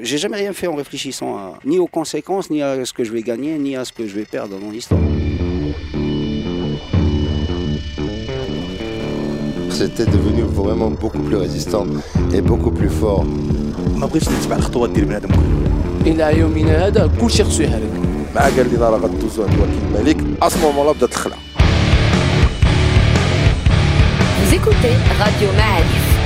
J'ai jamais rien fait en réfléchissant ni aux conséquences, ni à ce que je vais gagner, ni à ce que je vais perdre dans l'histoire. C'était devenu vraiment beaucoup plus résistant et beaucoup plus fort. ما بغيتش نتبع الخطوات ديال بنادم كله الى يومنا هذا كلشي خصو يهرب مع قال لي راه غدوزو عند وكيل الملك اصلا لا بدات الخلعه Vous écoutez Radio Ma'arif.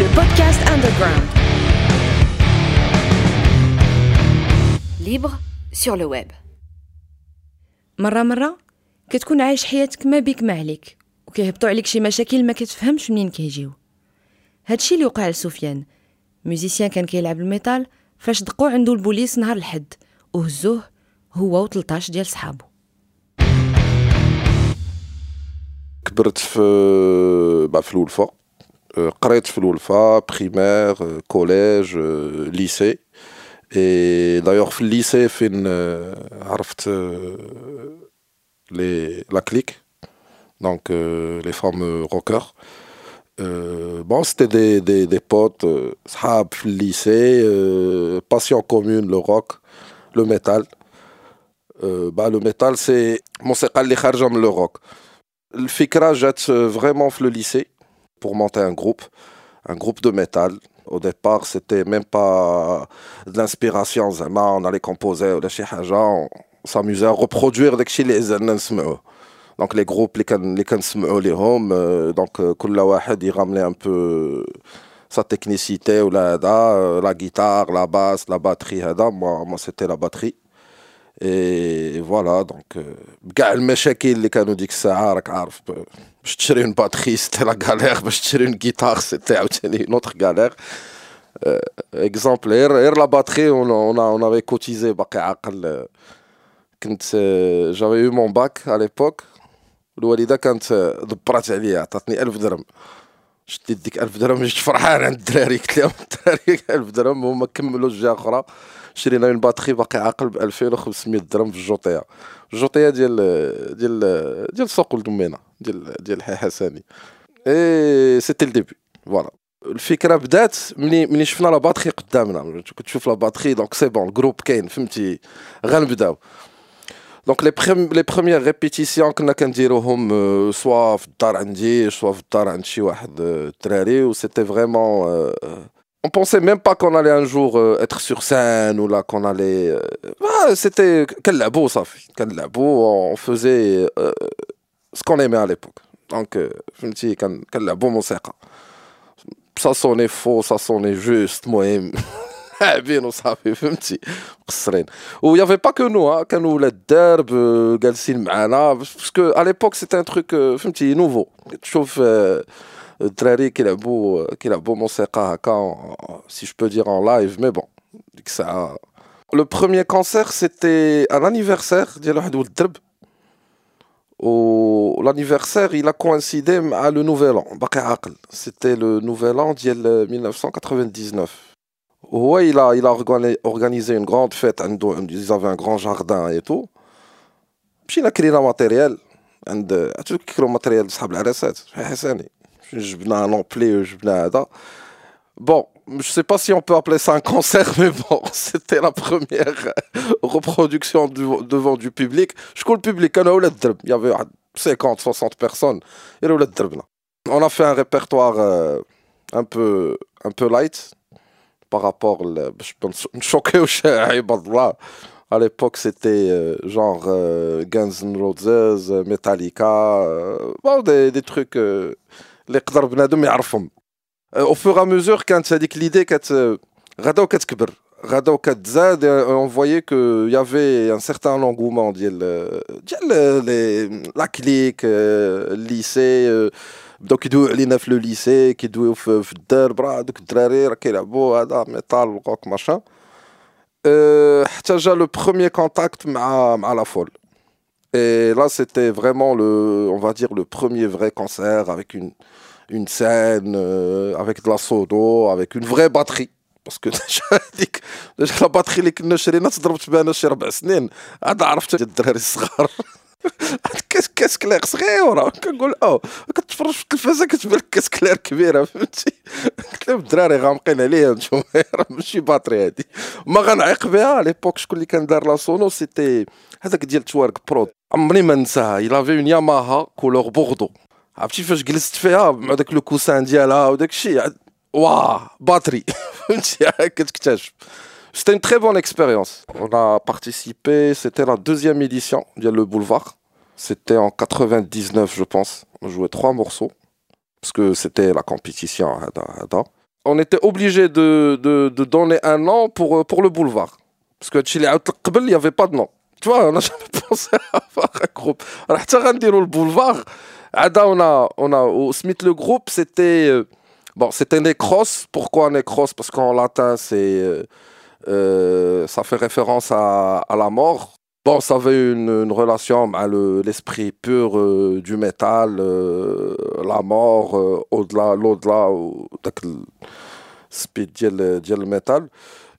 Le podcast underground. Libre sur le web. مرة مرة كتكون عايش حياتك ما بيك ما عليك وكيهبطوا عليك شي مشاكل ما كتفهمش منين كيجيو هادشي اللي وقع لسفيان ميوزيسيان كان كيلعب الميتال فاش دقوا عنده البوليس نهار الحد وهزوه هو و13 ديال صحابو كبرت في في الولفة قريت في الولفة بريمير كوليج ليسي اي دايوغ في الليسي فين عرفت لي لا كليك دونك لي فام روكر bon, c'était des, des, des potes, euh, صحاب في lycée, euh, passion commune, le rock, le métal. Euh, bah, le métal, c'est موسيقى اللي خارجة من le rock. الفكرة جات vraiment في le lycée pour monter un groupe, un groupe de métal. Au départ, c'était même pas de l'inspiration, زعما on allait composer ولا شي حاجة, on s'amusait à reproduire داكشي اللي عزلنا نسمعوه. دونك لي جروب اللي كان اللي كنسمعوا ليهم دونك كل واحد يغاملي ان بو سا تكنيسيتي ولا هذا لا جيتار لا باس لا باتري هذا موا موا سيتي لا باتري اي فوالا دونك بكاع المشاكل اللي كانوا ديك الساعه راك عارف باش تشري اون باتري سيتي لا غالير باش تشري اون جيتار سيتي عاوتاني نوتر غالير اكزومبل غير غير لا باتري اون اون افي كوتيزي باقي عاقل كنت جافي يو مون باك على ليبوك الوالده كانت دبرات عليا عطاتني ألف درهم شديت ديك ألف درهم جيت فرحان عند الدراري قلت لهم الدراري ألف درهم هما كملوا جهه أخرى شرينا اون باتري باقي عاقل ب 2500 درهم في الجوطيه الجوطيه ديال ديال ديال سوق الدمينه ديال ديال حساني اي سيتي الديبي فوالا. الفكرة بدات ملي ملي شفنا لا باتري قدامنا. كنت تشوف لا باتري دونك سي بون الجروب كاين فهمتي؟ غنبداو. دونك لي لي بروميير ريبيتيسيون كنا كنديروهم سوا في الدار عندي سوا في الدار عند شي واحد الدراري و سيتي فريمون On pensait même pas qu'on allait un jour euh, être sur scène ou là qu'on allait. Euh, bah, faisait euh, ce qu'on aimait à l'époque. Donc فهمتي كنلعبوا موسيقى. Ça sonnait faux, ça sonnait juste المهم لاعبين وصافي فهمتي مقصرين و يافي با كو نو كانوا ولاد الدرب جالسين معانا باسكو ا ليبوك سيتي ان تروك فهمتي نوفو تشوف الدراري كيلعبوا كيلعبوا موسيقى هكا سي جو بو دير ان لايف مي بون ديك الساعه لو بروميير كونسير سيتي ان انيفرسير ديال واحد ولد الدرب l'anniversaire il a coïncidé à le nouvel an. C'était le nouvel an de 1999 ouais il a organisé une grande fête ils avaient un grand jardin et tout. Puis il a créé le matériel. Euh, tu le matériel de la recette. Hassani je un emplé je bon je ne sais pas si on peut appeler ça un concert, mais bon, c'était la première euh, reproduction devant du public. Je crois le public, il y avait ah, 50, 60 personnes. On a fait un répertoire euh, un, peu, un peu light par rapport. Choqué au ben À l'époque, c'était euh, genre Guns N' Roses, Metallica, bon, des, trucs. Les يقدر بنادم يعرفهم او فور ا ميزور كانت هذيك ليدي كت غدا وكتكبر غدا وكتزاد اون فويي كو يافي ان سيغتان انغومون ديال ديال لي لا كليك الليسي بداو كيدويو علينا في لو ليسي كيدويو في, في الدرب راه دوك الدراري راه كيلعبوا هذا ميتال روك ماشان أه حتى جا لو بروميير كونتاكت مع مع لا فول Et là, c'était vraiment le, on va dire, le premier vrai concert avec une, une scène, euh, avec de la sono, avec une vraie batterie. Parce que déjà, déjà la batterie اللي كنا شرينا تضربت بها انا شي ربع سنين عاد عرفت الدراري الصغار كاس كاس كلير صغيره كنقول اه كتفرج في التلفازه كتبان لك كاس كلير كبيره فهمتي قلت لهم الدراري غامقين عليا نتوما راه ماشي باطري هادي ما غنعيق بها ليبوك شكون اللي كان دار لا سونو سيتي هذاك ديال توارك برود عمري ما ننساها il avait une Yamaha couleur بوردو عرفتي فاش جلست فيها مع داك لو كوسان ديالها وداك الشيء واه باتري فهمتي كتكتشف C'était une très bonne expérience. On a participé, c'était la deuxième édition de Le Boulevard. C'était en 99, je pense. On jouait trois morceaux, parce que c'était la compétition. On était obligé de, de, de, donner un nom pour, pour Le Boulevard. Parce que il n'y avait pas de nom. Tu vois, on n'a jamais pensé à avoir un groupe. Alors, Le Boulevard, on a, on a, au Smith, le groupe, c'était... Euh, bon, c'était Necros. Pourquoi Necros? Parce qu'en latin, c'est... Euh, euh, ça fait référence à, à, la mort. Bon, ça avait une, relation avec l'esprit pur du métal, la mort, au-delà, l'au-delà, le speed du métal.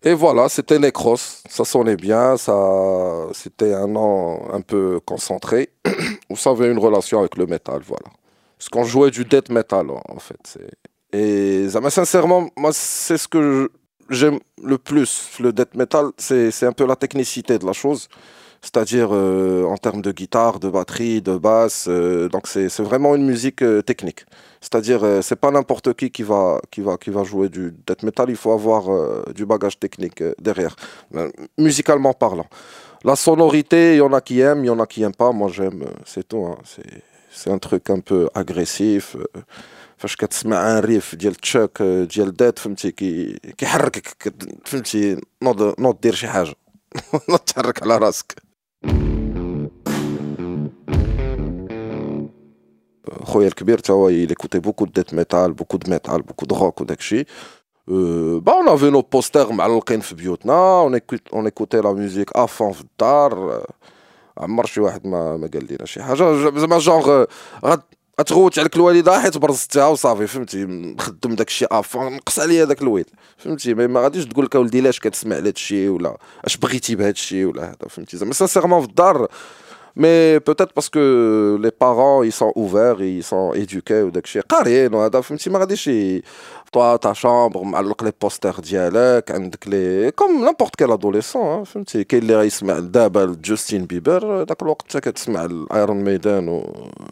Et voilà, c'était Necros, ça sonnait bien, ça, c'était un nom un peu concentré, où ça avait une relation avec le métal, voilà. Parce qu'on jouait du death metal, en fait. Et mais sincèrement, moi, c'est ce que j'aime le plus le death metal, c'est un peu la technicité de la chose C'est-à-dire euh, en termes de guitare, de batterie, de basse. Euh, donc c'est vraiment une musique euh, technique. C'est-à-dire euh, c'est pas n'importe qui qui va, qui, va, qui va jouer du death metal, il faut avoir euh, du bagage technique euh, derrière, musicalement parlant. La sonorité, il y en a qui aiment, il y en a qui n'aiment pas. Moi j'aime, c'est tout. Hein. C'est un truc un peu agressif. فاش كتسمع ان ريف ديال تشاك ديال دات فهمتي كي كيحركك فهمتي نوض نوض دير شي حاجه نوض تحرك على راسك خويا الكبير هو يليكوتي بوكو ديت ميتال بوكو دو ميتال بوكو دو روك وداكشي با اون افي نو بوستر معلقين في بيوتنا اون ايكوتي لا ميوزيك افون في الدار عمر شي واحد ما ما قال لنا شي حاجة زعما جونغ غتغوت عليك الوالده حيت برزتها وصافي فهمتي؟ مخدم داك الشيء افون نقص عليا داك الويل فهمتي؟ ما غاديش تقول لك أولدي لاش كتسمع لهذا الشيء؟ ولا أش بغيتي بهذا الشيء؟ ولا هذا فهمتي؟ زعما سانسيرمون في الدار مي بوتيت باسكو لي بارون اي سون اوفير اي سون ايدوكي وداك الشيء قاريين وهذا فهمتي؟ ما غاديش طوا تا شامبر معلق لي بوستر ديالك عندك لي كوم نيمبورت كيل ادوليسون فهمتي؟ كاين اللي غيسمع دابا جوستين بيبر داك الوقت انت كتسمع الايرون ميدان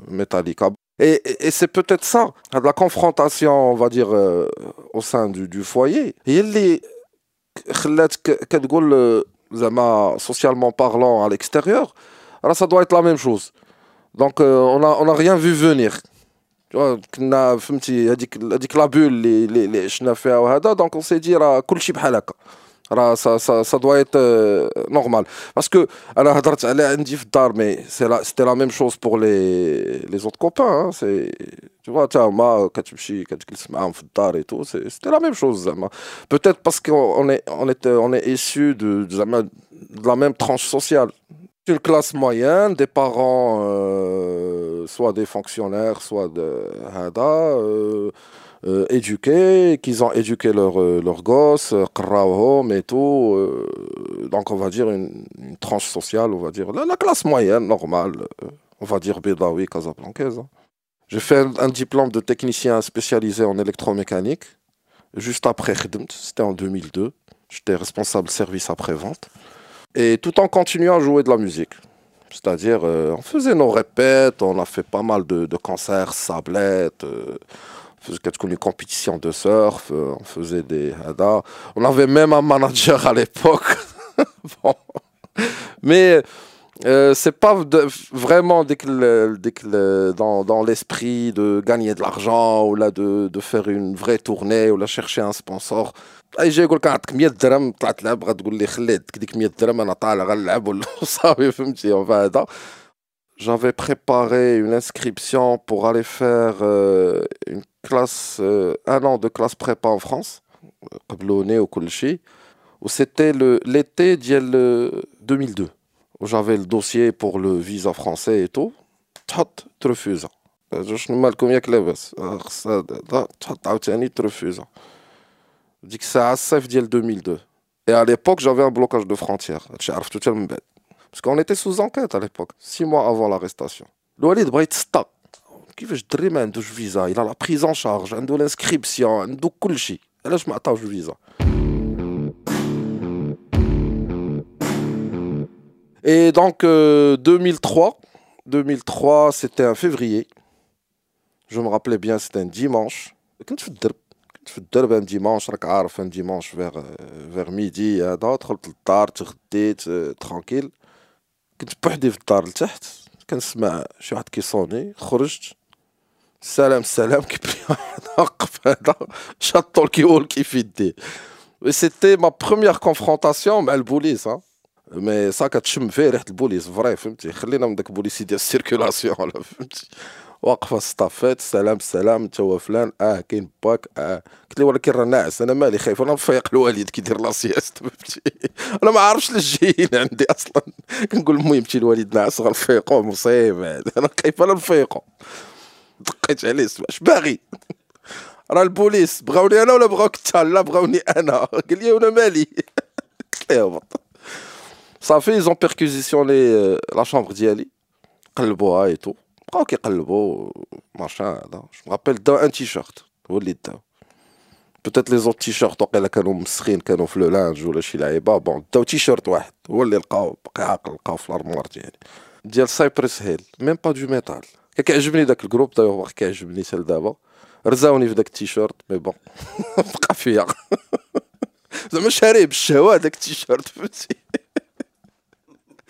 وميتاليكا Et, c'est peut-être ça, la confrontation, on va dire, euh, au sein du, foyer. Et elle euh, socialement parlant à l'extérieur, alors ça doit être la même chose. Donc euh, on n'a on rien vu venir. Tu vois, on a dit que la bulle, les, les, les, donc on s'est dit, là, راه سا سا سا دوا ايت نورمال باسكو انا هضرت على عندي في الدار مي سي لا سيتي لا ميم شوز بور لي لي زوت كوبان سي tu vois تا هما كتمشي كتجلس معاهم في الدار اي تو سيتي لا ميم شوز زعما بوتيت باسكو اون اي اون اي اون اي اسيو دو زعما de la même tranche sociale une classe moyenne, des parents, euh, soit des fonctionnaires, soit de Hada, euh, euh, éduqués, qu'ils ont éduqué leurs euh, leur gosses, home et tout. Euh, donc on va dire une, tranche sociale, on va dire la, la classe moyenne, normale, euh, on va dire Bédawi, Casablancaise. Hein. J'ai fait un, diplôme de technicien spécialisé en électromécanique. Juste après c'était en 2002. J'étais responsable service après-vente. Et tout en continuant à jouer de la musique. C'est-à-dire, euh, on faisait nos répètes, on a fait pas mal de, de concerts, sablettes, euh, une compétition de surf, euh, on faisait des hada. On avait même un manager à l'époque. bon. Mais euh, c'est pas de, vraiment dès que, le, dès que le, dans, dans l'esprit de gagner de l'argent ou là de, de faire une vraie tournée ou là chercher un sponsor اي جاي يقول لك عندك 100 درهم طلعت تلعب غتقول لي خلي ديك 100 درهم انا طالع غنلعب ولا صافي فهمتي هذا j'avais préparé une inscription pour aller faire euh, une classe, euh, un an de classe prépa en France, c'était l'été de 2002. où J'avais le dossier pour le visa français et tout. Tchot, te refuses. Euh, je ne mal combien que les ah, Tchot, ah, te refuses. Je dis que c'est à Sef 2002. Et à l'époque, j'avais un blocage de frontières. Parce qu'on était sous enquête à l'époque, six mois avant l'arrestation. L'Oualid Bright bah, stop. كيفاش الدري ما عندوش فيزا il a la prise en charge عنده l'inscription عنده كل شيء علاش ما عطاوش الفيزا Et donc, euh, 2003, 2003, c'était un février. Je me rappelais bien, c'était un dimanche. كنت في الدرب كنت في الدرب un dimanche راك عارف un dimanche vers vers midi هذا دخلت للدار تغديت ترانكيل كنت بوحدي في الدار لتحت كنسمع شي واحد كيصوني خرجت سلام سلام كيبري واحد وقف هذا شطو الكيولكي في يديه سيتي ما بروميير كونفرونطاسيون مع البوليس ها. مي سا كتشم فيه ريحة البوليس فري فهمتي؟ خلينا من داك البوليسي ديال السيركولاسيون ولا فهمتي؟ واقفة ستافيت سلام سلام انت هو فلان آه كاين باك آه. قلت له ولكن راه ناعس أنا مالي خايف أنا مفيق الوالد كيدير لا سياست فهمتي؟ أنا ما عارفش جايين عندي أصلا. كنقول المهم شي الوالد ناعس غنفيقو مصيبه أنا خايف أنا نفيقو دقيت عليه اش باغي؟ راه البوليس بغاوني أنا ولا بغاوك انت؟ لا بغاوني أنا. قال لي وأنا مالي. قلت له صافي ont perquisitionné la chambre ديالي قلبوها اي تو بقاو كيقلبوا ماشان هذا. جو مابيل داو ان تيشيرت هو اللي داو. بوتيت لي زوت تيشيرت وقيلا كانوا مسخين كانوا في لو لانج ولا شي لعيبة. بون داو تيشيرت واحد. هو اللي لقاو باقي عاقل لقاو في الارموار ديالي. ديال سايبرس هيل ميم با دو ميتال كيعجبني داك الجروب دايوغ كيعجبني حتى لدابا رزاوني في داك التيشيرت مي بون بقى فيا. زعما شاريه بالشهوة داك التيشيرت فهمتي؟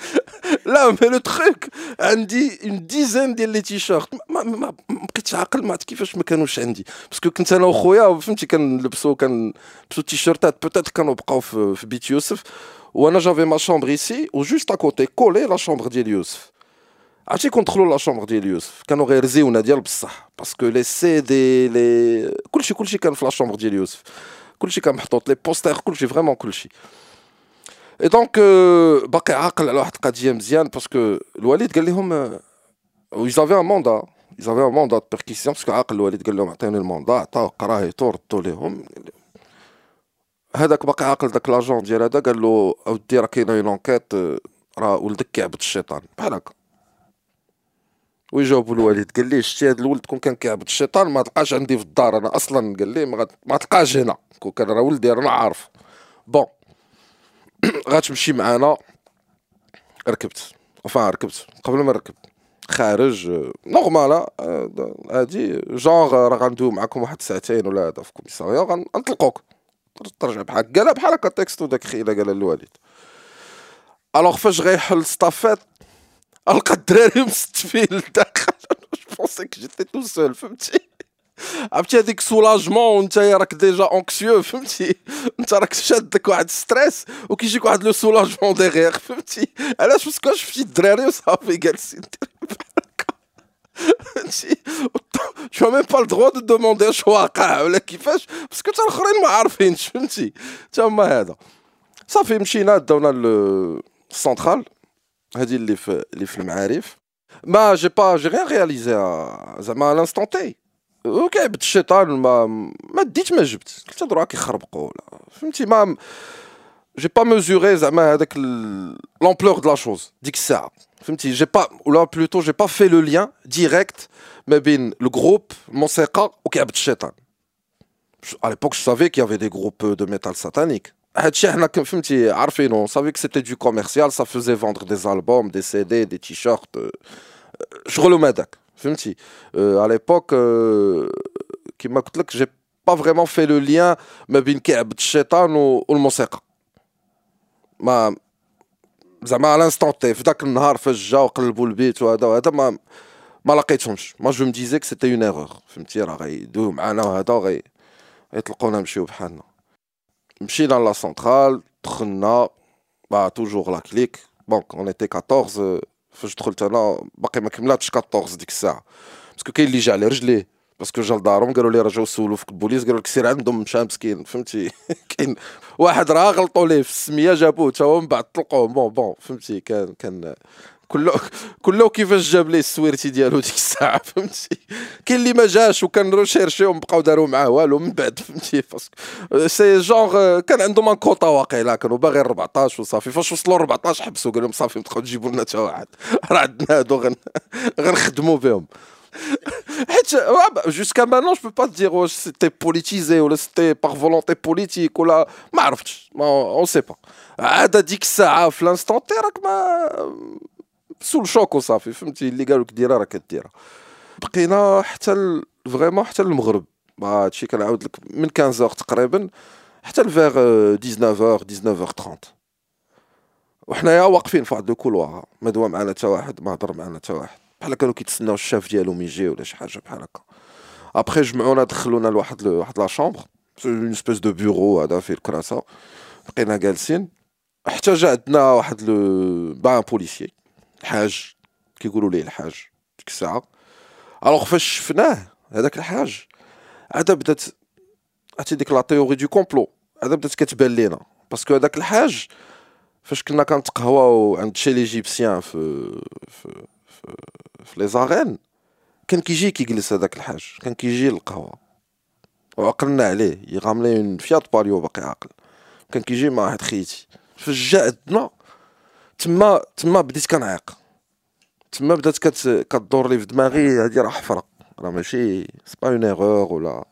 لا مي لو تخيك عندي اون ديزان ديال لي تيشيرت. ما, ما, بقيتش عاقل ما كيفاش ما كانوش عندي. باسكو كنت أنا وخويا فهمتي كنلبسو كنلبسو تيشيرتات بوتيت كانوا بقاو في, بيت يوسف. وأنا جافي ما شومبر ايسي و جوست اكوتي كولي لا شومبر ديال يوسف. عرفتي كونتخلو لا شومبر ديال يوسف كانوا غير زيونا ديال بصح باسكو لي سي دي لي كلشي كلشي كان في لا شومبر ديال يوسف. كلشي كان محطوط لي بوستر كلشي فريمون كلشي. اي دونك باقي عاقل على واحد القضية مزيان باسكو الوالد قال لهم ويزافي ان موندا يزافي ان موندا بيركيسيون باسكو عاقل الوالد قال لهم عطيوني الموندا عطاو قرايتو ردو ليهم هذاك باقي عاقل داك لاجون ديال هذا قال له أودي راه كاينة اون انكيت راه ولدك كيعبد الشيطان. بحال هكا. ويجاوبوا الوالد. قال لي شتي هذا الولد كون كان كيعبد الشيطان ما تلقاش عندي في الدار. أنا أصلا قال لي ما تلقاش هنا. كون كان راه ولدي أنا عارف بون غتمشي معانا. ركبت. Enfin ركبت. قبل ما نركب. خارج نورمال هادي جونغ راه غندوي معاكم واحد ساعتين ولا هذا في كوميساريا غنطلقوك. ترجع بحال قالها بحال هكا تكستو داك خيله قالها الوالد الوغ فاش غيحل ستافيت القى الدراري مستفين لداخل جو بونسي كو جيتي تو سول فهمتي عرفتي هذيك سولاجمون وانت راك ديجا اونكسيو فهمتي انت راك شادك واحد ستريس وكيجيك واحد لو سولاجمون ديغيغ فهمتي علاش باسكو شفتي الدراري وصافي جالسين فهمتي جو ميم با الدغوا دو دوموندي اش واقع ولا كيفاش باسكو حتى الاخرين ما عارفينش فهمتي حتى هما هذا صافي مشينا داونا السونترال هذه اللي في اللي في المعارف ما جي با جي ريان رياليزي زعما على لانستون تي وكيعبد الشيطان ما ما ديت ما جبت قلت هادو راه كيخربقوا ولا فهمتي ما جي با ميزوري زعما هذاك لومبلور دو لا شوز ديك الساعه فهمتي جي با ولا بلوتو جي با في لو ليان ديريكت ما بين لو جروب موسيقى وكيعبد الشيطان à l'époque je savais qu'il y avait des groupes de métal satanique هادشي حنا فهمتي عارفينو سافي que c'était du commercial ça faisait vendre des albums des CD des t-shirts شغلهم هذاك فهمتي à l'époque كما قلت لك j'ai pas vraiment fait le lien ما بين كيعبد الشيطان والموسيقى ما زعما على انستون تي في ذاك النهار فاش جاو قلبوا البيت وهذا وهذا ما ما لقيتهمش ما جو مديزي كو سيتي اون ايرور فهمتي راه غيدويو معانا وهذا غي يطلقونا نمشيو بحالنا مشينا لا سونترال دخلنا با توجور لا كليك دونك اون ايتي 14 فاش دخلت انا باقي ما كملاتش 14 ديك الساعه باسكو كاين اللي جا على رجليه باسكو جا لدارهم قالوا لي راه جاو سولو في البوليس قالوا لك سير عندهم مشى مسكين فهمتي كاين واحد راه غلطوا ليه في السميه جابوه تا هو من بعد طلقوه بون بون فهمتي كان كان كله كله كيفاش جاب ليه السويرتي ديالو ديك الساعة فهمتي؟ كاين اللي ما جاش وكان ريشيرشيو بقاو داروا معاه والو من بعد فهمتي؟ سي جونغ كان عندهم ان كوطا واقيلا كانوا باغي 14 وصافي فاش وصلوا 14 حبسوا قال لهم صافي تبقاو تجيبوا لنا حتى واحد. راه عندنا هادو غنخدموا بهم. jusqu'à maintenant, je peux pas te dire oh, c'était politisé ou c'était par volonté politique ou là, on sait pas. عاد ديك الساعة في l'instant تي راك ما سول شوك وصافي فهمتي؟ اللي قالوا لك ديرها راه كديرها. بقينا حتى فريمون حتى المغرب. هادشي كنعاود لك من 15 تقريبا حتى لفيغ 19 19 30 وحنايا واقفين في واحد الكولوار ما دوا معنا حتى واحد ما هضر معنا حتى واحد. بحال كانوا كيتسناو الشاف ديالهم يجي ولا شي حاجة بحال هكا. ابخي جمعونا دخلونا لواحد واحد لا شامبر. اون سبيس دو بيرو هذا فيه الكراسة. بقينا جالسين. حتى جا عندنا واحد لو با بوليسيي الحاج كيقولوا ليه الحاج؟ ديك الساعة. الوغ فاش شفناه هذاك الحاج عاد بدات عرفتي ديك لا تيوري دو كومبلو عاد بدات كتبان لينا. باسكو هذاك الحاج فاش كنا كنتقهواو عند شي ليجيبسيان في في في, في لي زارين كان كيجي كيجلس هذاك الحاج كان كيجي للقهوة. وعقلنا عليه يغاملي اون فيات باريو باقي عاقل. كان كيجي مع واحد خيتي. فاش جا عندنا تما تما بديت كنعيق تما بدات كت كدور لي في دماغي هادي راه حفره راه ماشي سي با اون ايغور ولا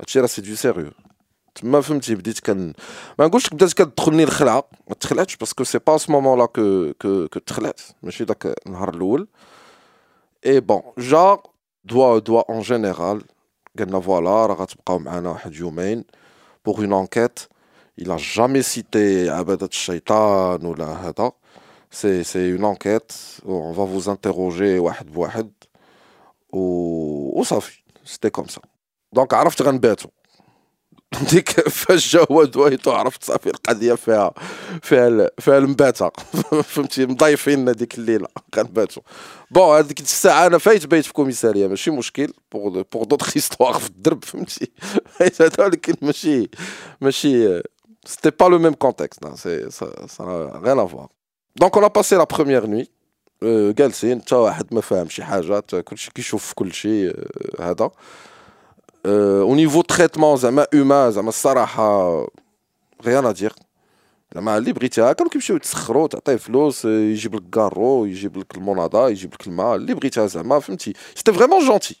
هادشي راه سي دو سيريو تما فهمتي بديت كن ما نقولش بدات كتدخلني الخلعه ما تخلعتش باسكو سي با سو مومون لا كو كو كو تخلعت ماشي داك النهار الاول اي بون جا دوا دوا اون جينيرال قالنا فوالا راه غتبقاو معنا واحد يومين بوغ اون انكيت il a jamais cité Abadat Shaitan ou la Hada. C'est une enquête où on va vous interroger واحد بواحد و وصافي c'était comme ça دونك عرفت غنباتو ديك فاش جا هو دويتو عرفت صافي القضيه فيها فيها فيها المباته فهمتي مضايفين ديك الليله غنباتو بون هذيك الساعه انا فايت بايت في كوميساريه ماشي مشكل بوغ بوغ دوطخ هيستوار في الدرب فهمتي فايت هذا ولكن ماشي ماشي C'était pas le même contexte, non, ça n'a rien à voir. Donc on a passé la première nuit جالسين حتى واحد ما فاهم شي حاجه كلشي كيشوف في كلشي هذا او نيفو تريتمون زعما هومان زعما الصراحه غيان ادير زعما اللي بغيتيها كانوا كيمشيو يتسخروا تعطيه فلوس يجيب لك كارو يجيب لك الموناضه يجيب لك الماء اللي بغيتيها زعما فهمتي سيتي فريمون جونتي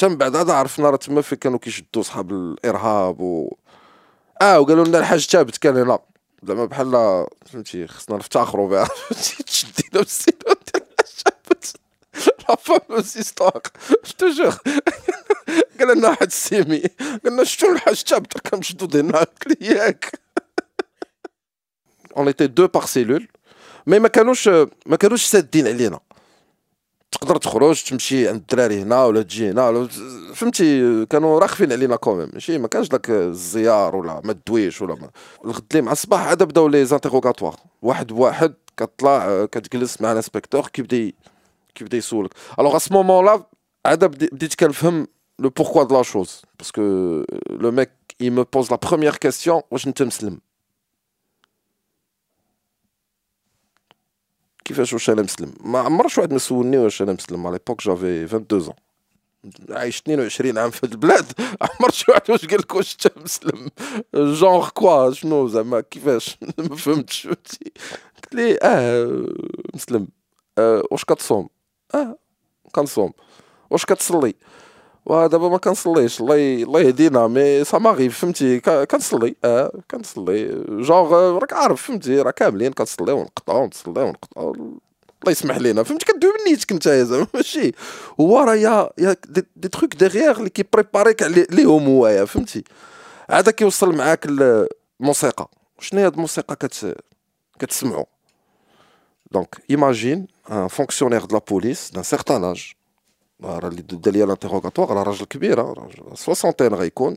سيلول تم بعد هذا عرفنا راه تما فين كانوا كيشدوا صحاب الإرهاب و آه وقالوا لنا الحاج ثابت كان هنا. زعما بحال فهمتي خصنا نفتخروا بها فهمتي تشدينا بالسينو ديال الحاج لا فاموز هيستوار توجور قال لنا واحد السيمي قال لنا شفتوا الحاج ثابت كان مشدود هنا. قال لي ياك. اون ايتي دو بار سيلول مي ما كانوش ما كانوش سادين علينا. تقدر تخرج تمشي عند الدراري هنا ولا تجي هنا ولا فهمتي كانوا راخفين علينا كوميم ماشي؟ ما كانش داك الزيار ولا ما تدويش ولا ما. الغد مع الصباح عاد بداو لي زانتيغوغاتوار. واحد بواحد كطلع كتجلس مع الانسبكتور كيبدا كيبدا يسولك. الوغ ا سو مومون لا عاد بديت كنفهم لو بوركوا دو لا شوز باسكو لو ميك il me pose la première question واش انت مسلم؟ كيفاش واش أنا مسلم؟ ما عمر واحد ما سولني واش أنا مسلم. على ليبوك جافي 22 عايش 22 عام في البلاد. عمر شي واحد واش قال لك واش انت مسلم. جونغ كوا شنو زعما؟ كيفاش؟ ما فهمتش. قلت لي آه مسلم. آه واش كتصوم؟ آه كنصوم. واش كتصلي؟ ودابا ما كنصليش. الله الله يهدينا. مي سا ماغيب فهمتي؟ كنصلي. آه كنصلي. جونغ راك عارف فهمتي؟ راه كاملين كنصلي ونقطع ونصلي ونقطع. الله يسمح لينا. فهمتي؟ كدوي من نيتك انت زعما ماشي. هو راه يا يا دي, دي تروك ديغيغ اللي كيبريباريك ليهم هوايا فهمتي؟ عاد كيوصل معاك الموسيقى. شنو هي الموسيقى كت كتسمعو؟ دونك ايماجين un fonctionnaire de la police d'un certain âge راه اللي دار ليا l'interrogatoire راه راجل كبير راجل سوسونتين غيكون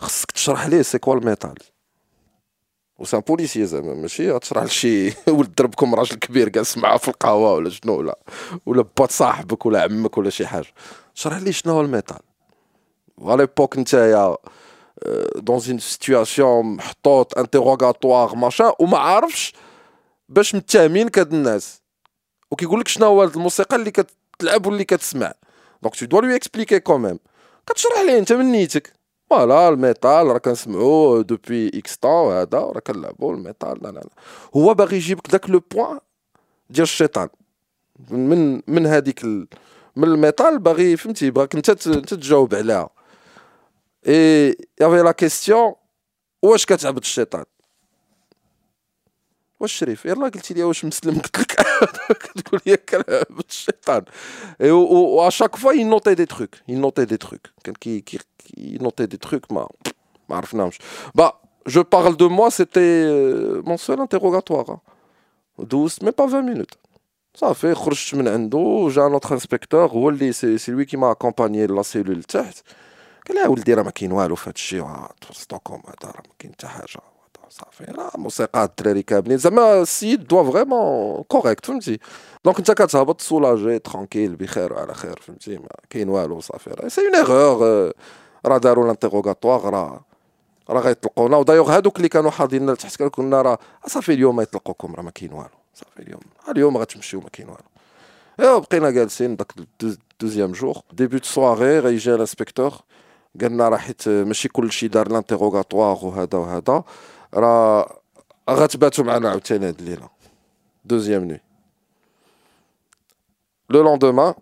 خصك تشرح ليه سي كوا الميتال و سان بوليسي زعما ماشي غتشرح لشي ولد دربكم راجل كبير جالس معاه في القهوه ولا شنو ولا ولا بات صاحبك ولا عمك ولا شي حاجة شرح لي شنو هو الميتال ليبوك نتايا دون اون سيتوياسيون محطوط انتيروغاتوار ماشا وما عارفش باش متهمين كاد الناس وكيقول لك شنو هو الموسيقى اللي كتلعب واللي كتسمع. دونك تو دوا لو إكسبليكي كوميم كتشرح ليه أنت من نيتك؟ فوالا الميتال راه كنسمعو دوبوي إكس طون هذا راه كنلعبو الميتال لا لا هو باغي يجيبك داك لو بوان ديال الشيطان. من من هذيك ال... من الميتال باغي فهمتي باغيك أنت تجاوب عليها. إي يافي لا كيستيون واش كتعبد الشيطان؟ واش شريف؟ يلا قلتي لي واش مسلم قلت لك. كتقول لي كنعبد الشيطان و اشاك فوا ينوتي دي تروك ينوتي دي تروك كان كي كي ينوتي دي تروك ما ما عرفناهمش با جو بارل دو موا سيتي مون سول انتيروغاتوار دوزت مي با 20 مينوت صافي خرجت من عنده جا نوتر انسبكتور هو اللي سي, سي لوي كي ما اكومبانيي لا سيلول تحت قال لها ولدي راه ما كاين والو في هذا الشيء ستوكهولم هذا راه ما كاين حتى حاجه صافي راه موسيقى الدراري كاملين زعما السيد دوا فريمون كوريكت فهمتي دونك انت كتهبط سولاجي ترونكيل بخير وعلى خير فهمتي ما كاين والو صافي سي اون ايغور راه داروا لانتيغوغاتوار راه راه غيطلقونا ودايوغ هادوك اللي كانوا حاضرين لتحت كنا راه صافي اليوم يطلقوكم راه ما كاين والو صافي اليوم اليوم غتمشيو ما كاين والو ايوا بقينا جالسين داك دوزيام جور ديبي دو سواري غيجي الانسبكتور قالنا راه حيت ماشي كلشي دار لانتيغوغاتوار وهذا وهذا راه غتباتوا معنا عاوتاني هاد الليله دوزيام نوي لو لوندومان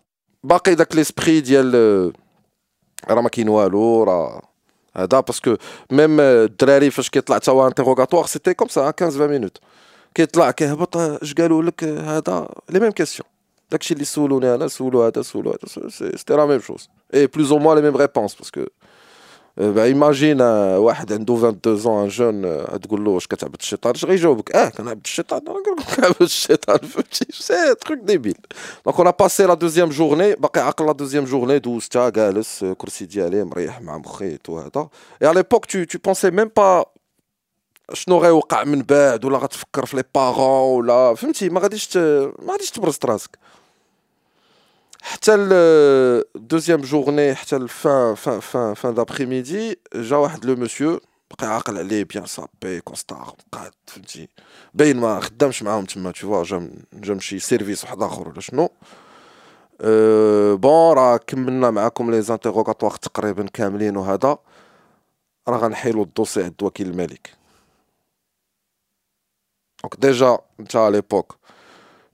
باقي داك ليسبري ديال راه ما كاين والو راه هذا باسكو ميم الدراري فاش كيطلع تا هو انتيغوغاتوار سيتي كوم سا 15 20 مينوت كيطلع كيهبط اش قالوا لك هذا لي ميم كيسيون داكشي اللي سولوني انا سولو هذا سولو هذا سيتي لا ميم شوز اي بلوز او موان لي ميم ريبونس باسكو bah, imagine euh, واحد عنده 22 ans ان جون تقول له واش كتعبد الشيطان اش غيجاوبك اه كنعبد الشيطان انا نقول لك كنعبد الشيطان فهمتي سي تروك ديبيل دونك اون باسي لا دوزيام جورني باقي عاقل لا دوزيام جورني دوزتها جالس كرسي ديالي مريح مع مخيط وهذا اي على ليبوك تو تو بونسي ميم با شنو غيوقع من بعد ولا غتفكر في لي بارون ولا فهمتي ما غاديش ما غاديش تبرز راسك حتى الدوزيام جورني حتى الفان فان فان فان دابخي جا واحد لو مسيو بقى عاقل عليه بيان صابي كونستار قاد فهمتي باين ما خدامش معاهم تما تو فوا جا جا مشي سيرفيس واحد اخر ولا شنو أه بون راه كملنا معاكم لي زانتيغوغاتوار تقريبا كاملين وهذا راه غنحيلو الدوسي عند وكيل الملك دونك ديجا انت على ليبوك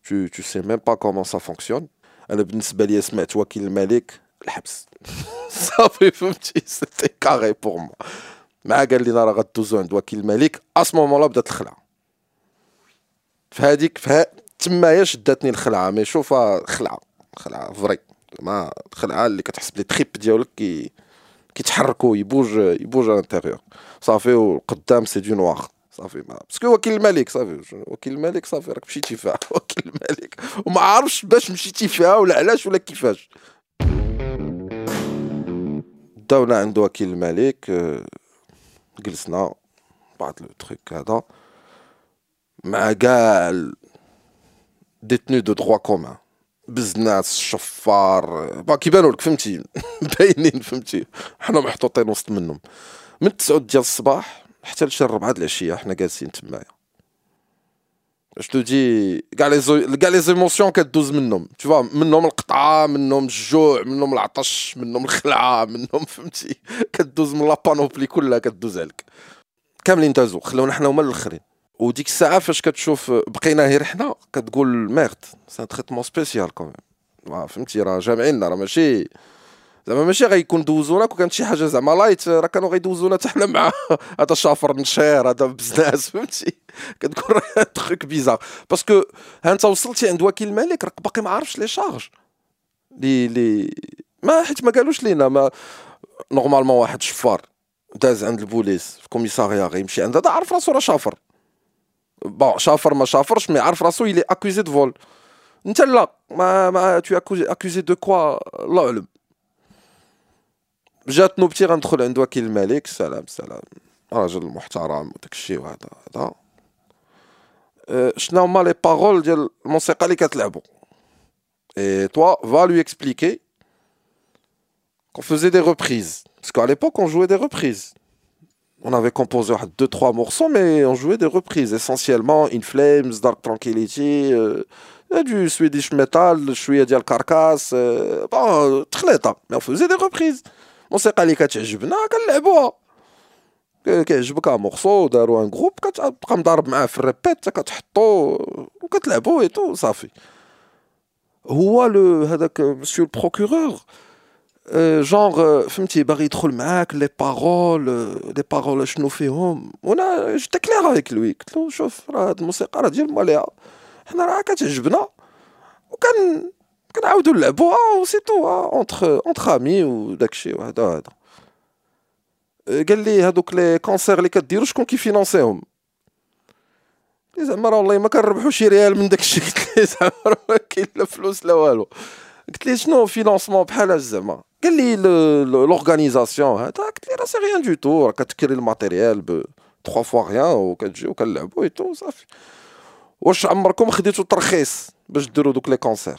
tu tu sais même pas comment ça fonctionne أنا بالنسبة لي سمعت وكيل الملك الحبس. صافي فهمتي؟ سيتي كاري بور موا مع قال لي راه غدوزو عند وكيل الملك. اس مومون لا بدات الخلعة. فهاديك فها تمايا شداتني الخلعة مي شوف خلعة. خلعة فري ما الخلعه اللي كتحس بلي تريب ديالك كي كيتحركوا يبوج يبوج على صافي وقدام سي دو نوار صافي ما باسكو وكيل الملك صافي وكيل الملك صافي راك مشيتي فيها وكيل الملك. وما عارفش باش مشيتي فيها ولا علاش ولا كيفاش. داونا عند وكيل الملك جلسنا بعض لو تخيك هذا مع كاع ديتني دو دروا كومان بزناس الشفار با كيبانوا لك فهمتي؟ باينين فهمتي؟ حنا محطوطين وسط منهم. من 9 ديال الصباح حتى لشي الربعة د العشية حنا جالسين تمايا اش تو دي كاع لي كاع لي زيموسيون كدوز منهم. فوا منهم القطعة منهم الجوع منهم العطش منهم الخلعة منهم فهمتي؟ كدوز من لابانوبلي كلها كدوز عليك كاملين دازو خلونا حنا هما الأخرين. وديك الساعة فاش كتشوف بقينا غير حنا كتقول ميرد سان تريتمون سبيسيال كوميم فهمتي؟ راه جامعيننا راه ماشي زعما ماشي غيكون دوزونا كون كانت شي حاجة زعما لايت راه كانوا غيدوزونا حتى حنا مع هذا شافر نشير هذا بزناس فهمتي؟ كتكون تخيك بيزار. باسكو ها انت وصلتي عند وكيل الملك راك باقي ما عارفش لي شارج لي لي ما حيت ما قالوش لينا ما نورمالمون واحد شفار داز عند البوليس في الكوميساريا غيمشي عند هذا عارف راسو راه شافر. بون شافر ما شافرش مي عارف راسو يلي اكوزي دو فول انت لا ما ما es accusé de quoi الله اعلم جات نوبتي غندخل عند وكيل الملك سلام سلام راجل محترم وداك الشيء وهذا هذا شنو هما لي بارول ديال الموسيقى اللي كتلعبوا et toi va lui expliquer qu'on faisait des reprises parce qu'à l'époque on jouait des reprises on avait composé deux trois morceaux mais on jouait des reprises essentiellement In Flames Dark Tranquility euh, du Swedish metal شويه ديال كاركاس bon تخليطه mais on faisait des reprises الموسيقى اللي كتعجبنا كنلعبوها. كيعجبك مورسو داروا ان جروب كتبقى مضارب معاه في الريبيت كتحطو وكتلعبو ايتو صافي. هو لو هذاك مسيو البروكورور جونغ فهمتي باغي يدخل معاك لي بارول لي بارول شنو فيهم؟ وأنا جيت كلير افيك لوي قلت له شوف راه هاد الموسيقى راه ديال ماليها حنا راه كتعجبنا وكان كنعاودو نلعبوها وسيتو اونتر اونتر امي وداكشي وهذا هذا قال لي هذوك لي كونسير اللي كديروا شكون كيفينونسيهم زعما راه والله ما كنربحو شي ريال من داكشي قلت لي زعما ما كاين لا فلوس لا والو قلت لي شنو فينونسمون بحال زعما قال لي لورغانيزاسيون هذا قلت لي راه سي ريان دو تو راه كتكري الماتيريال ب 3 فوا ريان وكتجي وكنلعبو اي تو صافي واش عمركم خديتو ترخيص باش ديروا دوك لي كونسير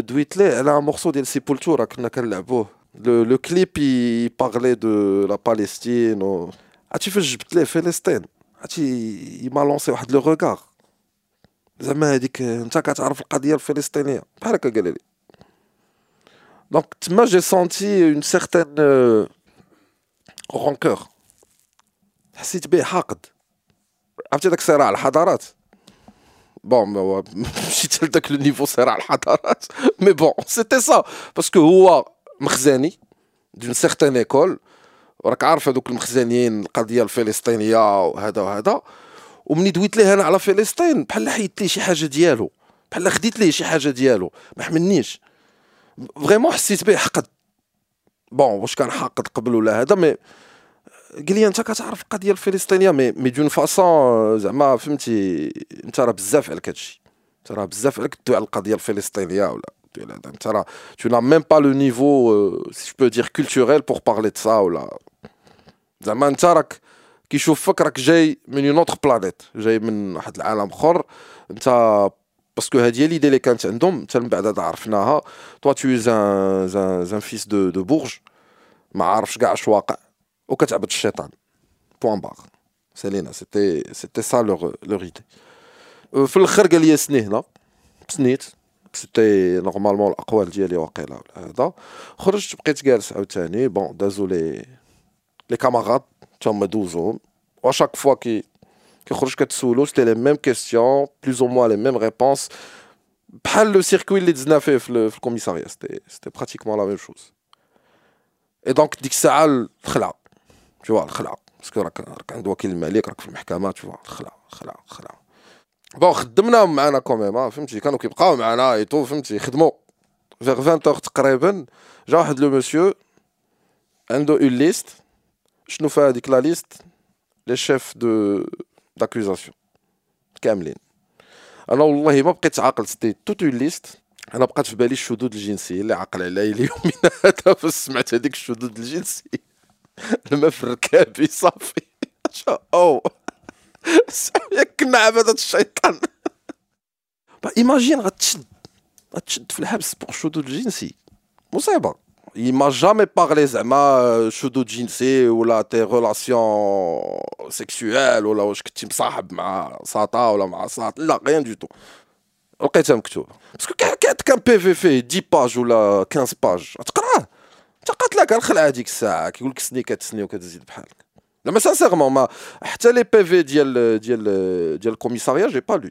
دويت ليه على مورسو ديال سيبولتورا كنا كنلعبوه لو لو كليب يبارلي دو لا باليستين عرفتي فاش جبت ليه فلسطين عرفتي ما لونسي واحد لو روغار زعما هذيك انت كتعرف القضيه الفلسطينيه بحال هكا قال لي دونك تما جي سونتي اون سيغتان رونكور حسيت به حاقد عرفتي داك صراع الحضارات بون مشيت لذاك لو نيفو صراع الحضارات مي بون سيتي سا باسكو هو مخزاني دون سيغتان ايكول وراك عارف هذوك المخزانيين القضية الفلسطينية وهذا وهذا. ومني دويت ليه أنا على فلسطين؟ بحال حيدت ليه شي حاجة ديالو. بحال خديت ليه شي حاجة ديالو. ما حملنيش. فريمون حسيت به حقد. بون واش كان حاقد قبل ولا هذا مي قال لي أنت كتعرف القضية الفلسطينية؟ مي مي دون فاسون زعما فهمتي أنت راه بزاف عليك هادشي أنت راه بزاف عليك تدوي على القضية الفلسطينية ولا أنت راه tu n'as même pas le niveau euh, si je peux dire culturel pour parler de ça ولا زعما أنت راك كيشوفك راك جاي من اون اوتر بلانيت جاي من واحد العالم أخر. أنت باسكو هادي هي ليدي اللي كانت عندهم حتى من بعد عرفناها. توا تو زان زان زان فيس دو دو بورج ما عارفش كاع اش واقع. وكتعبد الشيطان بوان باغ سالينا سيتي سيتي سا لور لور ايدي في الاخر قال لي سني هنا سنيت سيتي نورمالمون الاقوال ديالي واقيلا هذا خرجت بقيت جالس عاوتاني بون دازو لي لي كاماراد تما دوزوهم واشاك فوا كي كيخرج كتسولو سيتي لي ميم كيستيون بلوز او موان لي ميم ريبونس بحال لو سيركوي اللي دزنا فيه في, في الكوميساريا سيتي سيتي براتيكمون لا ميم شوز اي دونك ديك الساعه الخلع تو الخلع باسكو راك راك عند وكيل الملك راك في المحكمة تو الخلع الخلع الخلع بون خدمناهم معنا كوميم فهمتي؟ كانوا كيبقاو معنا اي تو فهمتي؟ خدموا. فيغ 20 اور تقريبا جا واحد لو مسيو عنده اون ليست شنو في هذيك لا ليست لي شيف دو داكوزاسيون كاملين. أنا والله ما بقيت عاقل ستي توت اون ليست أنا بقات في بالي الشذوذ الجنسي اللي عقل علي اليومين هذا فاش سمعت هذيك الشذوذ الجنسي. الماء في الركابي صافي او ياك كنا عبادة الشيطان ايماجين غتشد غتشد في الحبس بوغ الشذوذ الجنسي مصيبه il m'a jamais parlé زعما شذوذ جنسي ولا تي ريلاسيون سيكسيوال ولا واش كنتي مصاحب مع ساطا ولا مع ساط لا غيان دو تو لقيتها مكتوبه باسكو كانت كان بي في فيه 10 باج ولا 15 باج تقراه انت قاتلك الخلعه هذيك الساعه كيقول لك سني كتسني وكتزيد بحالك لا ما سانسيرمون ما حتى لي بي في ديال ديال ديال الكوميساريا جي با لو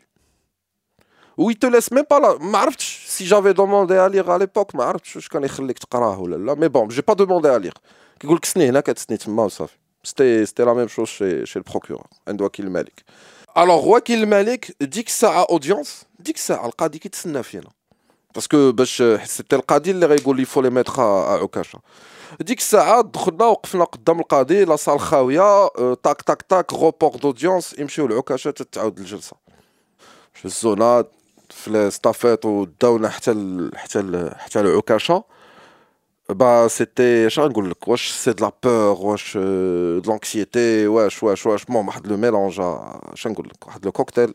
وي تو لاس ميم با ما عرفتش si j'avais demandé à lire à l'époque ما عرفتش واش كان يخليك تقراه ولا لا مي بون j'ai pas demandé à lire كيقول لك سني هنا كتسني تما وصافي c'était c'était la même chose chez chez le procureur عند وكيل الملك alors وكيل الملك ديك الساعه اودينس ديك الساعه القاضي كيتسنى فينا باسكو باش سيتي القاضي اللي غيقول لي فو لي ميتر عكاشه ديك الساعة دخلنا وقفنا قدام القاضي لا صال خاوية طاك طاك طاك روبور دوديونس يمشيو العكاشه تتعاود الجلسه هزونا في الستافيت وداونا حتى ال حتى ال حتى العكاشه با سيتي اش غنقول لك؟ واش سي دو لا بور واش دو لانكسيتي واش واش واش المهم واحد لو ميلونج اش نقول لك؟ واحد لو كوكتيل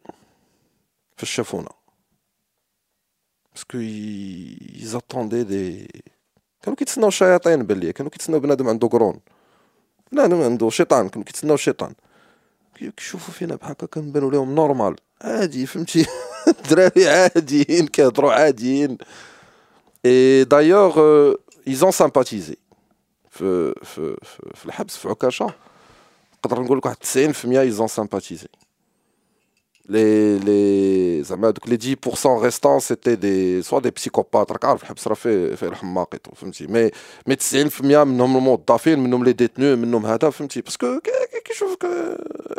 فاش شافونا باسكو ils attendaient des كانوا كيتسناو الشياطين باللي كانوا كيتسناو بنادم عنده قرون بنادم عنده شيطان كانوا كيتسناو الشيطان كيشوفوا فينا بحال هكا كنبانو لهم نورمال عادي فهمتي الدراري عاديين كيهضروا عاديين اي دايوغ ايزون سامباتيزي في في في الحبس في عكاشه نقدر نقول لك واحد 90% ايزون سامباتيزي لي لي زعما دوك لي 10% ريستون سيتي دي سوا دي بسيكوبات راك عارف الحبس راه فيه فيه الحماقيط فهمتي مي مي 90% منهم الموظفين منهم لي ديتنو منهم هذا فهمتي باسكو كيشوفك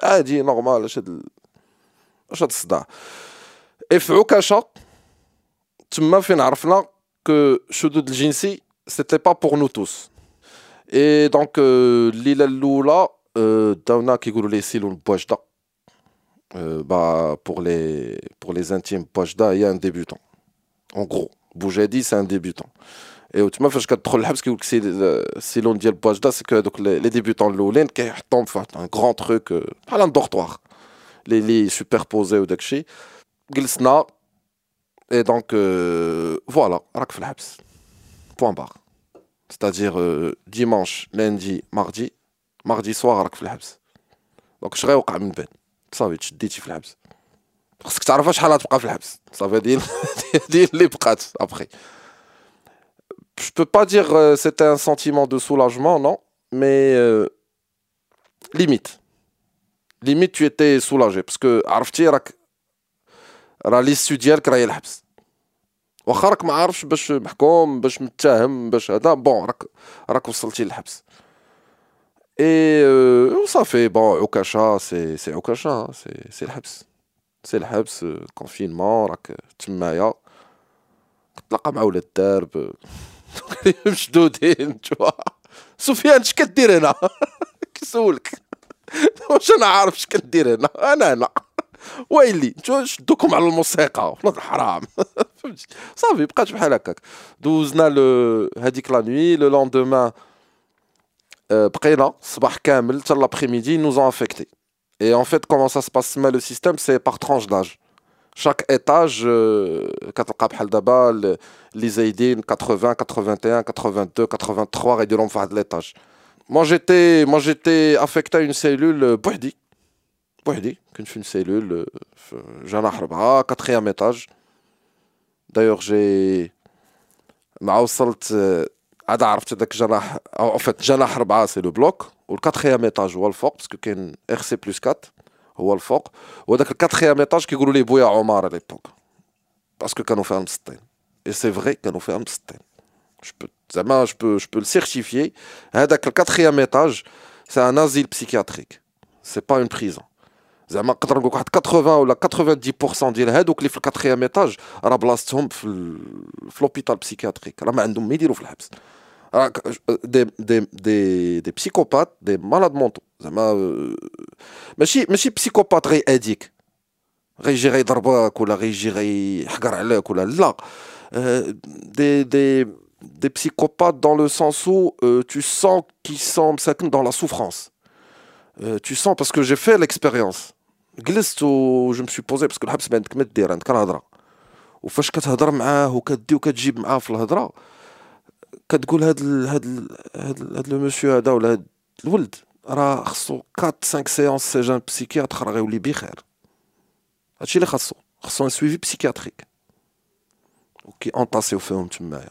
عادي نورمال اش هاد اش هاد الصداع اي في عكاشه تما فين عرفنا كو الشذوذ الجنسي سيتي با بور نو توس اي دونك الليله الاولى داونا كيقولوا لي سيلون بواجده euh, bah, pour, les, pour les intimes Pajda, il y a un débutant. En gros, Boujadi, c'est un débutant. Et tu m'as fait que tu parce que si l'on dit le Pajda, c'est que donc, les, débutants de l'Oulin, qui tombent un grand truc, euh, un dortoir. Les lits superposés ou d'akchi. Gilsna. Et donc, euh, voilà, rak. Point barre. C'est-à-dire euh, dimanche, lundi, mardi, mardi soir, rak. Donc, je serais au Kamin صافي تشديتي في الحبس خصك تعرف شحال غتبقى في الحبس صافي هادي هادي اللي بقات ابخي je peux pas dire euh, c'était un sentiment de soulagement non mais euh, limite limite tu étais soulagé parce que عرفتي راك راه ليستو ديالك راهي الحبس واخا راك ما عارفش باش محكوم باش متهم باش هذا بون راك راك وصلتي للحبس Et euh, ça fait, bon, Okasha, c'est Okasha, c'est le Habs. C'est le Habs, confinement, راك تمايا كتلاقى مع ولاد الدرب مشدودين تشوا سفيان اش كدير هنا كيسولك واش انا عارف اش كدير هنا انا هنا ويلي شدوكم على الموسيقى ولاد الحرام فهمتي صافي بقات بحال هكاك دوزنا هذيك لا نوي لو لوندومان euh, Préla, Sabah Kamel, l'après-midi, nous ont affectés. Et en fait, comment ça se passe le système? C'est par tranche d'âge. Chaque étage, euh, les Zaydin, 80, 81, 82, 83, et de l'étage. Moi, j'étais, moi, j'étais affecté à une cellule euh, Bouhdi. Bouhdi, une cellule, Janah quatrième étage. D'ailleurs, j'ai. عاد عرفت هذاك جناح او فيت جناح ربعه سي لو بلوك والكاتخيام ايطاج هو الفوق باسكو كاين ار سي بلس 4 هو الفوق وهذاك الكاتخيام ايطاج كيقولوا ليه بويا عمار على ليبوك باسكو كانوا فيها مسطين اي سي فري كانوا فيها مسطين زعما جو بو جو بو سيرتيفيي هذاك الكاتخيام ايطاج سي ان ازيل بسيكياتريك سي با اون بريزون زعما نقدر نقول واحد 80 ولا 90% ديال هادوك اللي في الكاتخيام ايطاج راه بلاصتهم في في لوبيتال بسيكياتريك راه ما عندهم ما يديروا في الحبس دي دي دي دي بسيكوبات دي مالاد مونتو زعما ماشي ماشي بسيكوبات غي اديك غيجي غيضربك ولا غيجي غيحقر عليك ولا لا دي دي des psychopathes dans le sens où euh, tu sens qu'ils sont dans la souffrance. Euh, tu sens, parce que j'ai fait l'expérience. جلست وجو مسوي بوزي باسكو الحبس ما عندك ما دير عندك الهضره وفاش كتهضر معاه وكدي وكتجيب معاه في الهضره كتقول هاد ال هاد ال هاد, ال هاد لو مسيو هذا ولا هاد الولد؟ راه خصو 4 5 سيونس سجن بسيكياتر راه غيولي بخير هادشي اللي خاصو. خصو ان سويفي بسيكياتريك وكي اونطاسيو فيهم تمايا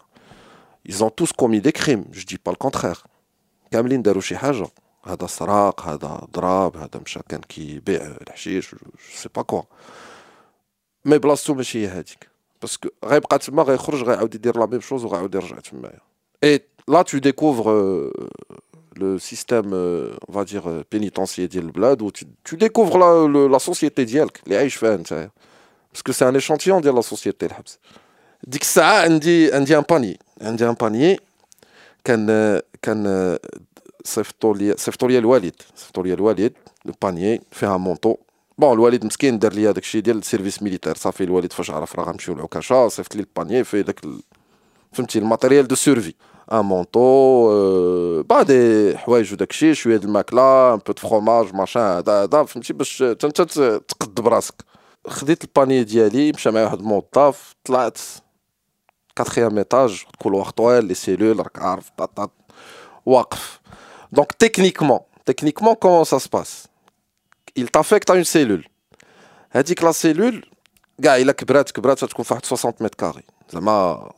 ils ont tous commis des crimes. Je dis pas le contraire. كاملين داروا شي حاجة. هذا سراق هذا ضراب هذا مشى كان كيبيع الحشيش سي با كوا مي بلاصتو ماشي هي هذيك باسكو غيبقى تما غيخرج غيعاود يدير لا ميم شوز وغيعاود يرجع تمايا اي لا تو ديكوفر لو سيستيم on va dire pénitentiaire ديال البلاد و tu découvres la, la société ديالك اللي عايش فيها نتايا باسكو سي ان اشانتيون ديال لا سوسيتي الحبس ديك الساعه عندي عندي ان باني عندي ان باني كان كان صيفطوا لي صيفطوا لي الوالد صيفطوا لي الوالد لو باني فيها مونطو بون الوالد مسكين دار لي هذاك الشيء ديال السيرفيس ميليتير صافي الوالد فاش عرف راه غنمشيو للعكاشه صيفط لي الباني فيه داك فهمتي الماتيريال دو سيرفي ان مونطو با دي حوايج وداك الشيء شويه د الماكله ان بو دو فروماج ماشان هذا هذا فهمتي باش انت تقد براسك خديت الباني ديالي مشى معايا واحد الموظف طلعت كاتخيام ايتاج كولوار طويل لي سيلول راك عارف طاط واقف دونك تكنيكمون تكنيكمون كومون سا سباس il t'affecte à une cellule هذيك لا سيلول كاع الا كبرات كبرات تكون في واحد 60 متر كاري زعما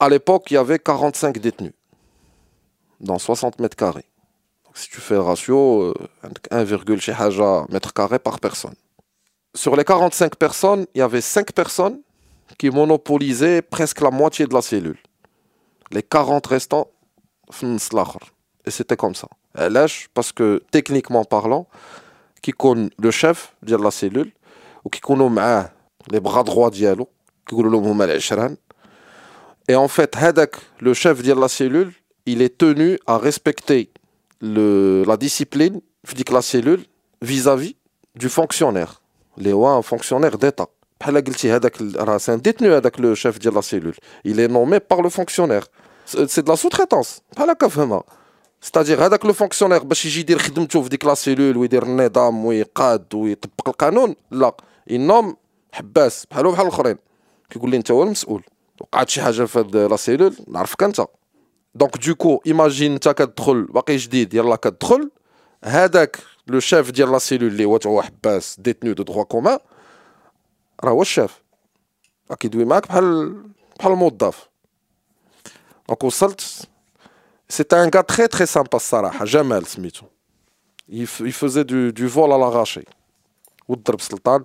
À l'époque, il y avait 45 détenus dans 60 mètres carrés. Si tu fais le ratio, euh, 1,6 mètre carré par personne. Sur les 45 personnes, il y avait 5 personnes qui monopolisaient presque la moitié de la cellule. Les 40 restants, et c'était comme ça. Parce que techniquement parlant, qui connaît le chef de la cellule, ou qui connaît les bras droits dialogue, qui connaît le et en fait, le chef de la cellule, il est tenu à respecter le, la discipline de la cellule vis-à-vis du fonctionnaire. Les un fonctionnaire d'État. بحال قلتي هذاك راه سان ديتنو هذاك لو شيف ديال لا سيلول il est nommé par le fonctionnaire سي دو لا سو تريتونس بحال هكا فهمها ستادير هذاك لو فونكسيونير باش يجي يدير خدمته في ديك لا سيلول ويدير النظام ويقاد ويطبق القانون لا ينوم حباس بحالو بحال الاخرين كيقول لي انت هو المسؤول وقعت شي حاجة في هاد لا سيلول نعرفك أنت. دونك دوكو ايماجين انت كتدخل باقي جديد يلا كتدخل. هذاك لو شيف ديال لا سيلول اللي هو حباس ديتنو دو دروا كومان راه هو الشاف. كيدوي معاك بحال بحال الموظف. دونك وصلت. سيتي ان كا تري تري سامبا الصراحة جمال سميتو. يفوزي دو دو فول على غاشي وضرب سلطان.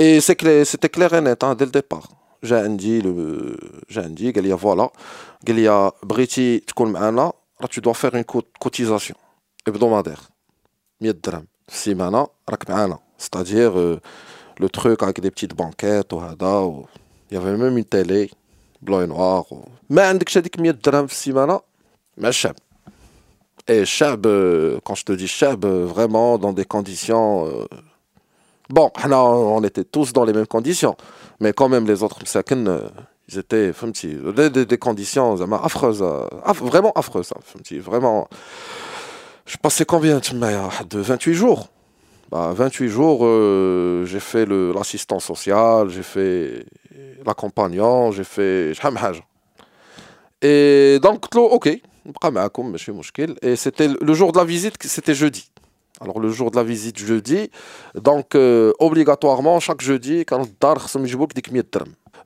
اي سي كلي سيتي كلير نيت دي الديبار جا عندي جا عندي قال لي فوالا قال لي بغيتي تكون معنا راه تو دوا فير اون كوتيزاسيون hebdomadaire 100 dirhams سيمانه راك معانا c'est-à-dire le truc avec des petites banquettes وهذا il y avait même une télé blanc et noir ما عندكش هذيك 100 درهم في السيمانه مع الشعب et الشعب quand je te dis الشعب vraiment dans des conditions Bon, on était tous dans les mêmes conditions, mais quand même, les autres euh, ils étaient des, conditions affreuses, euh, vraiment affreuses. Vraiment. Je passais combien De 28 jours? Bah, 28 jours, euh, j'ai fait l'assistant social, j'ai fait l'accompagnant, j'ai fait. Et donc, ok, et c'était le jour de la visite, c'était jeudi Alors, le jour de la visite, jeudi, donc euh, obligatoirement, chaque jeudi, quand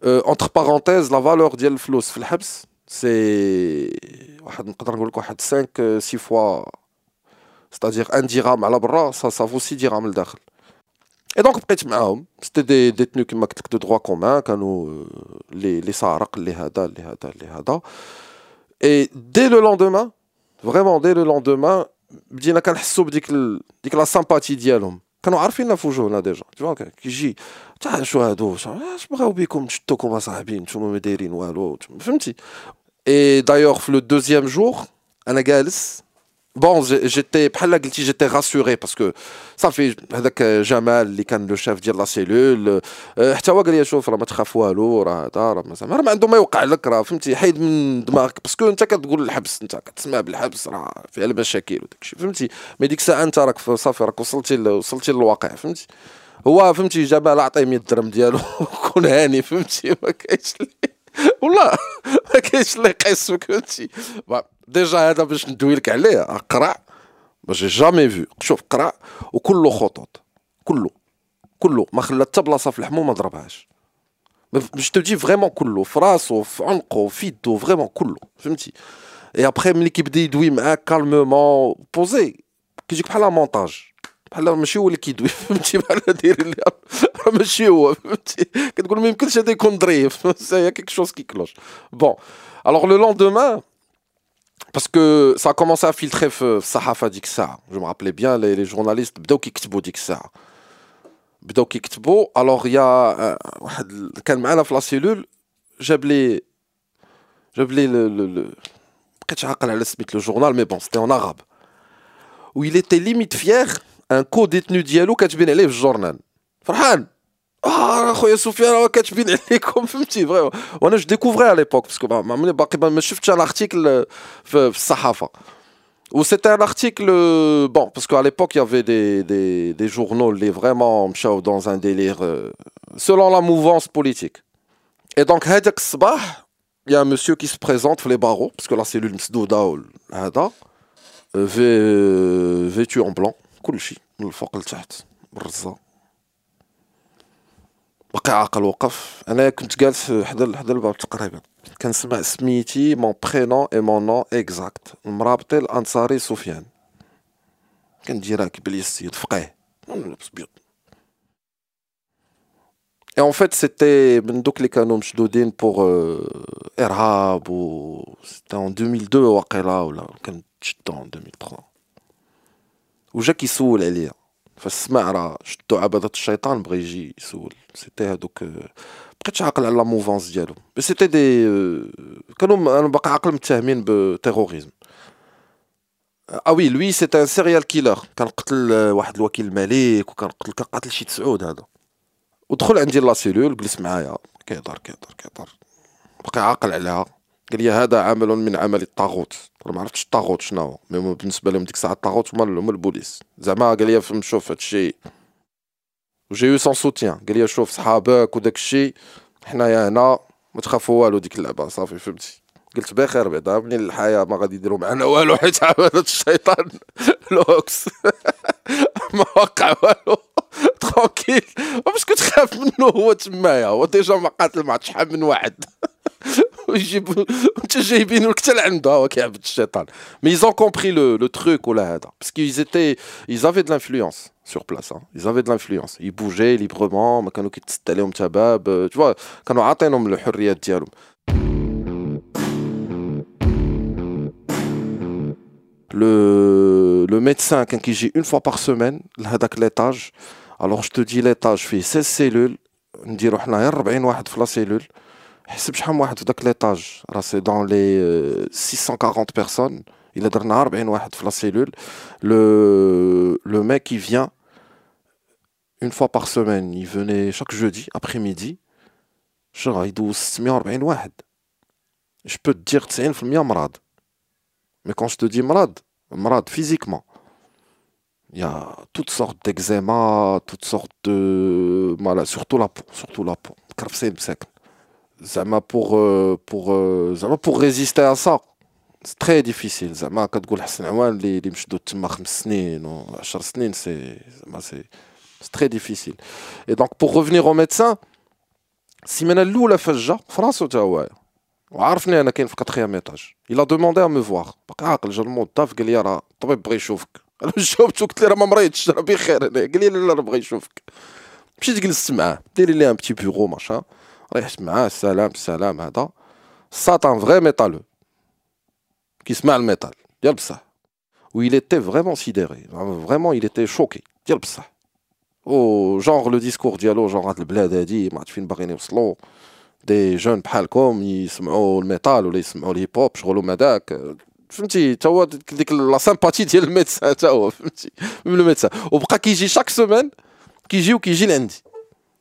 euh, entre parenthèses, la valeur de flous c'est 5-6 fois c'est-à-dire un dirham على برا ça ça vaut 6 dirhams لداخل et donc بقيت معاهم c'était des détenus كما قلت لك de droit commun كانوا les les سارق اللي هذا اللي هذا اللي هذا et dès le lendemain vraiment dès le lendemain بدينا كنحسوا بديك ال... ديك لا سامباتي ديالهم. كانوا عارفيننا في وجوهنا ديجا. تشوفا كيجي تاع شو هادو؟ اش بغاو بيكم؟ تشدوكم اصاحبي نتوما ما دايرين والو. فهمتي. اي دايوغ في لو دوزيام جور أنا جالس Bon, j'étais, j'étais rassuré parce que ça fait هذاك جمال اللي كان لو شيف ديال لا سيلول حتى هو قال لي شوف راه ما تخاف والو راه هذا راه ما عنده ما يوقع لك راه فهمتي حيد من دماغك. باسكو أنت كتقول الحبس أنت كتسمع بالحبس راه فيها المشاكل وداك الشيء فهمتي. مي ديك الساعة أنت راك صافي راك وصلتي وصلتي للواقع فهمتي. هو فهمتي جمال عطيه 100 درهم ديالو كون هاني فهمتي. ما كاينش والله ما كاينش اللي يقيسك فهمتي. ديجا هذا باش ندوي لك عليه ما جي جامي فيو شوف قرع وكله خطوط كله كله. ما خلى حتى بلاصة في الحموم ما ضربهاش. باش تجي فريمون كله في راسو في عنقه في يدو فريمون كله. فهمتي؟ اي ابخي ملي كيبدا يدوي معاك كالمومون بوزي كيجيك بحال مونتاج بحال ماشي هو اللي كيدوي. فهمتي؟ بحال داير اللي ماشي هو. فهمتي؟ كتقول ما يمكنش هذا يكون ظريف. سي كيك شوز كي كلوش بون الوغ لو لوندومان parce que ça a commencé à filtrer في الصحافه ديك الساعه جو me rappelais bien les, les journalistes بداو كيكتبوا ديك الساعه بداو كيكتبوا الوغ يا واحد كان معنا في لا سيلول جاب لي جاب لي بقيتش عاقل على سميت لو جورنال مي بون سيتي اون عرب و il était limite fier ان كو ديتنو ديالو كاتبين عليه في الجورنال فرحان اه خويا سفيان راه كاتبين عليكم فهمتي فريمون وانا جو ديكوفري على ليبوك باسكو ما باقي ما شفتش الارتيكل في الصحافه Ou c'était un article, bon, parce qu'à l'époque, il y avait des, des, des journaux, les vraiment dans un délire, euh, selon la mouvance politique. Et donc, Hadak Sbah, il y a un monsieur qui se présente, les barreaux, parce que la cellule Msdouda, vêtu en blanc, كل من واقع عقل وقف. أنا كنت جالس حدا حدا الباب تقريبا. كنسمع سميتي مون برينون اي مون نون اكزاكت المرابطي الأنصاري سفيان. كنجي راكب لي السيد فقيه. لابس بيض Et en fait, c'était les canons pour euh, Erhab, ou c'était en 2002, ou là, ou en 2003. Ou Jacques Issou, lire. فالسمع راه شدو عبدة الشيطان بغى يجي يسول. سيتي هادوك بقيتش عاقل على لا موفونس ديالو بس سيتي دي كانوا أنا باقي عاقل متهمين بتيروريزم. آه وي لوي سيتي ان سيريال كيلر كان قتل واحد الوكيل الملك وكان قتل كان قاتل شي تسعود هذا ودخل عندي لا سيلول جلس معايا. كيهضر كيهضر كيهضر بقى عاقل عليها. قال لي هذا عمل من عمل الطاغوت. ما عرفتش الطاغوت شنو هو. مي بالنسبة لهم ديك الساعة الطاغوت هما هما البوليس. زعما قال لي فهم شوف هادشي وجي يو سون سوتيان قال لي شوف صحابك وداك الشيء. حنايا هنا ما تخافوا والو ديك اللعبة صافي فهمتي. قلت بخير بعدا منين الحياة ما غادي يديروا معنا والو. حيت عبادة الشيطان. لوكس. ما وقع والو. ترونكيل باش كنت خاف منه هو تمايا. هو ديجا ما قاتل مع شحال من واحد. ويجيب انت جايبين لك حتى لعنده هو كيعبد الشيطان مي ils ont compris le, le truc ولا هذا parce qu'ils étaient ils avaient de l'influence sur place hein. ils avaient de l'influence ils bougeaient librement ما كانوا كيتسد عليهم شباب tu vois كانوا عاطينهم الحريات ديالهم le, le médecin كان كيجي une fois par semaine لهذاك l'étage alors je te dis l'étage فيه 16 cellules نديرو حنايا 40 واحد في لا سيلول حسب شحال واحد في داك ليطاج راه سي دون لي 640 بيرسون الا درنا 40 واحد في لا سيلول لو لو ميك كي فيان اون فوا بار سيمين il venait chaque jeudi après midi شغل يدوز 640 واحد je peux te dire 90% مرض mais quand je te dis مرض مرض physiquement il y a toutes sortes d'eczéma, toutes sortes de maladies, surtout la peau, surtout la peau. كرفسين مساكن زعما pour pour زعما pour résister à ça c'est très difficile زعما كتقول حسن عوان اللي اللي مشدود تما خمس سنين و 10 سنين سي زعما سي c'est très difficile et donc pour revenir au médecin السيمانه الاولى فجه في راسو تا هو وعرفني انا كاين في كاتريام ايطاج الى دوموندي ا مو فوار بقى عاقل جا الموظف قال لي راه الطبيب بغى يشوفك انا جاوبته قلت له راه ما مريضش راه بخير انا قال لي لا لا راه بغى يشوفك مشيت جلست معاه ديري لي ان بتي بيرو ماشا ريحت معاه السلام السلام هذا ساتان فغي ميتالو كيسمع الميتال ديال بصح و il était vraiment sidéré vraiment il était choqué ديال بصح او جونغ لو ديسكور ديالو جونغ هاد البلاد هادي ما عرفت فين باغيين يوصلوا دي جون بحالكم يسمعوا الميتال ولا يسمعوا الهيب هوب شغلهم هذاك فهمتي تا هو ديك لا سامباتي ديال الميدسان تا هو فهمتي من الميدسان وبقى كيجي شاك سومان كيجي وكيجي لعندي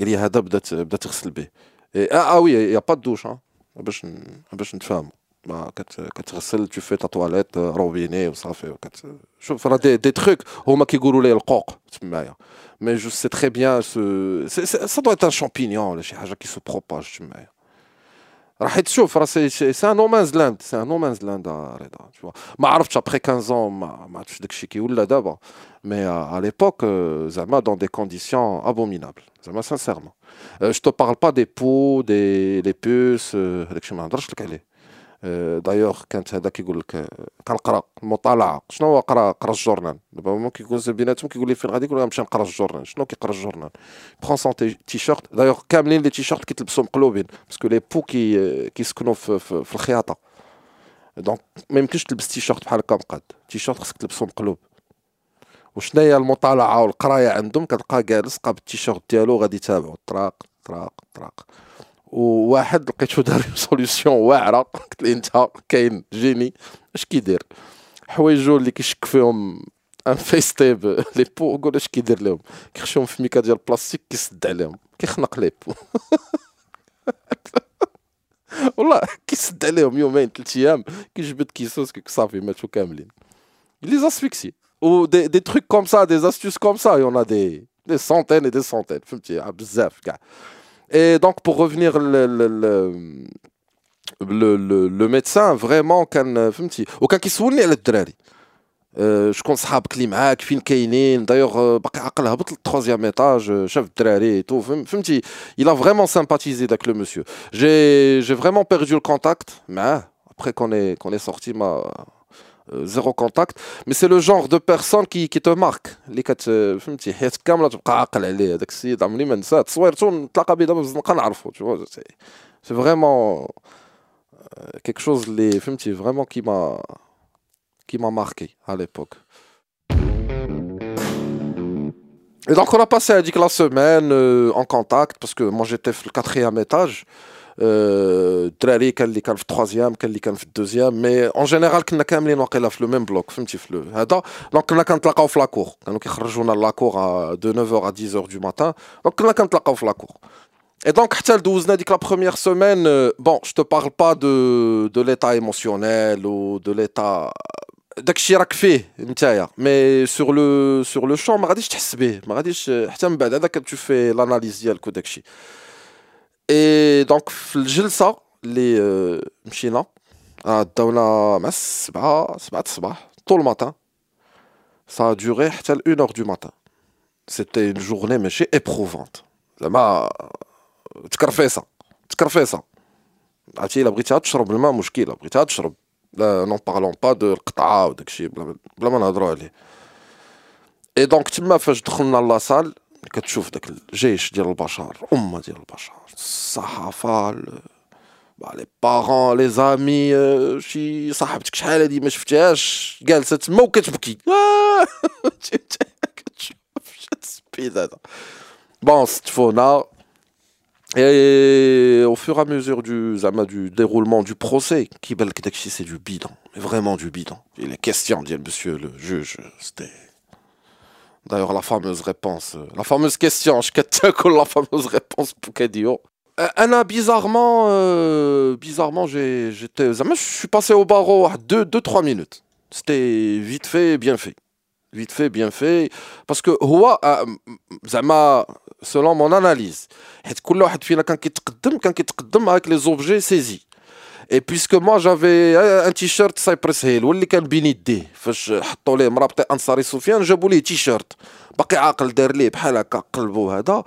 قال لي هذا بدات بدات تغسل به اه اه وي يا با دوش باش باش نتفاهموا ما كتغسل تو في تا تواليت روبيني وصافي وكت شوف راه دي, دي تروك هما كيقولوا لي القوق تمايا مي جو سي تري بيان سو سا دو ان شامبينيون ولا شي حاجه كي سو بروباج تمايا راه حيت شوف راه سي سي ان نومانز لاند سي ان نومانز لاند رضا ما عرفتش ابخي 15 ما ما عرفتش داكشي كي ولا دابا مي ا ليبوك زعما دون دي كونديسيون ابومينابل زعما سانسيرمون جو تو بارل با دي بو دي لي بوس هذاك ما نهضرش لك عليه دايوغ كانت هذا كيقول لك كنقرا المطالعه شنو هو قرأ؟ قرأ الجورنال. دابا هما كيقول بيناتهم كيقول لي فين غادي يقول نمشي نقرأ الجورنال. شنو كيقرأ الجورنال؟ برون سون تي شيرت دايوغ كاملين لي تي شيرت كيتلبسوا مقلوبين باسكو لي بو كي كيسكنوا في, في, في الخياطة. دونك ما يمكنش تلبس تي شيرت بحال هكا مقاد. تي شيرت خصك تلبسو مقلوب وشنا هي المطالعة والقراية عندهم كتلقى جالس قاب التيشيرت ديالو غادي يتابعو. طراق طراق طراق وواحد لقيتو دار سوليسيون واعرة. قلت لي انت كاين جيني. اش كيدير؟ حوايجو اللي كيشك فيهم ان فيس تيب لي بو قول اش كيدير لهم. كيخشيهم في ميكا ديال بلاستيك كيسد عليهم. كيخنق لي بو والله كيسد عليهم يومين ثلاث أيام. كيجبد كيسوس صافي ماتوا كاملين. لي زاسفيكسي des, des trucs comme ça, des astuces comme ça, il y en a des, des centaines et des centaines. Et donc, pour revenir, le, le, le, le, le médecin, vraiment, كان فهمتي وكان كيسولني على الدراري شكون صحابك اللي معاك فين كاينين دايوغ باقي عقل هبط للتروزيام ايتاج شاف الدراري تو فهمتي il a vraiment sympathisé avec le monsieur j'ai j'ai vraiment perdu le contact معاه après qu'on est qu'on est sorti ma euh, zéro contact mais c'est le genre de personne qui, qui te marque اللي كت فهمتي حياتك كامله تبقى عاقل عليه هذاك السيد عمري ما نساه تصويرته نتلاقى به دابا في الزنقه نعرفو tu vois c'est vraiment euh, quelque chose اللي فهمتي vraiment qui m'a qui m'a marqué à l'époque et donc on a passé dit, la semaine euh, en contact parce que moi j'étais le quatrième étage الدراري كان اللي كان في التروازيام كان اللي كان في الدوزيام مي اون جينيرال كنا كاملين واقيلا في لو ميم بلوك فهمتي في هذا دونك كنا كنتلاقاو في لاكور كانوا كيخرجونا لاكور دو 9 ا 10 دو ماتان دونك كنا كنتلاقاو في لاكور Et donc, دوزنا ديك la première semaine, bon, je te parle pas de, de l'état émotionnel ou de l'état داكشي راك فيه نتايا مي سور لو سور لو شون ما غاديش تحس به ما غاديش حتى من بعد هذاك تشوفي لاناليز ديالك وداكشي اي دونك في الجلسه اللي مشينا داونا مع السبعة سبعة الصباح طول ماتان سا دوري حتى ل 1 اور دو ماتان سيتي اون جورني ماشي ايبروفونت زعما تكرفيصه تكرفيصه عرفتي الا بغيتيها تشرب الماء مشكله بغيتيها تشرب لا نون بارلون با دو القطعه وداكشي بلا, بلا ما نهضروا عليه اي دونك تما فاش دخلنا لاصال كتشوف داك الجيش ديال البشر امه ديال البشر الصحافه لي بارون لي زامي شي صاحبتك شحال هادي ما شفتهاش جالسه تما وكتبكي كتشوف السبيد هذا بون ستفونا Et au fur et à mesure du, du déroulement du procès, qui belle que c'est du bidon, mais vraiment du bidon. Et les questions, dit le monsieur le juge, c'était D'ailleurs, la fameuse réponse, euh, la fameuse question, je la fameuse réponse pour Kedio. Euh, Anna, bizarrement, euh, bizarrement, j'étais, je suis passé au barreau à 2-3 minutes. C'était vite fait, bien fait. Vite fait, bien fait. Parce que, Zama, selon mon analyse, كل واحد فينا كان كيتقدم كان كيتقدم avec les objets saisis. Et puisque moi j'avais un t-shirt Cypress Hill واللي كان بين يديه. فاش حطوا ليه مرابط أنصاري سفيان جابوا ليه تيشيرت باقي عاقل دار ليه بحال هكا قلبوا هذا.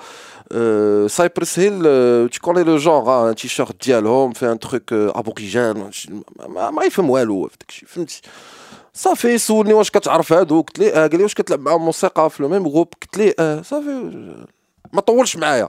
سايبرس هيل connais le genre un t-shirt ديالهم في ان تروك ابوريجين ما, ما يفهم والو في داكشي فهمتي. صافي سولني واش كتعرف هادو؟ قلت ليه آه قال لي واش كتلعب معاهم موسيقى في لو ميم غروب قلت ليه صافي ما طولش معايا.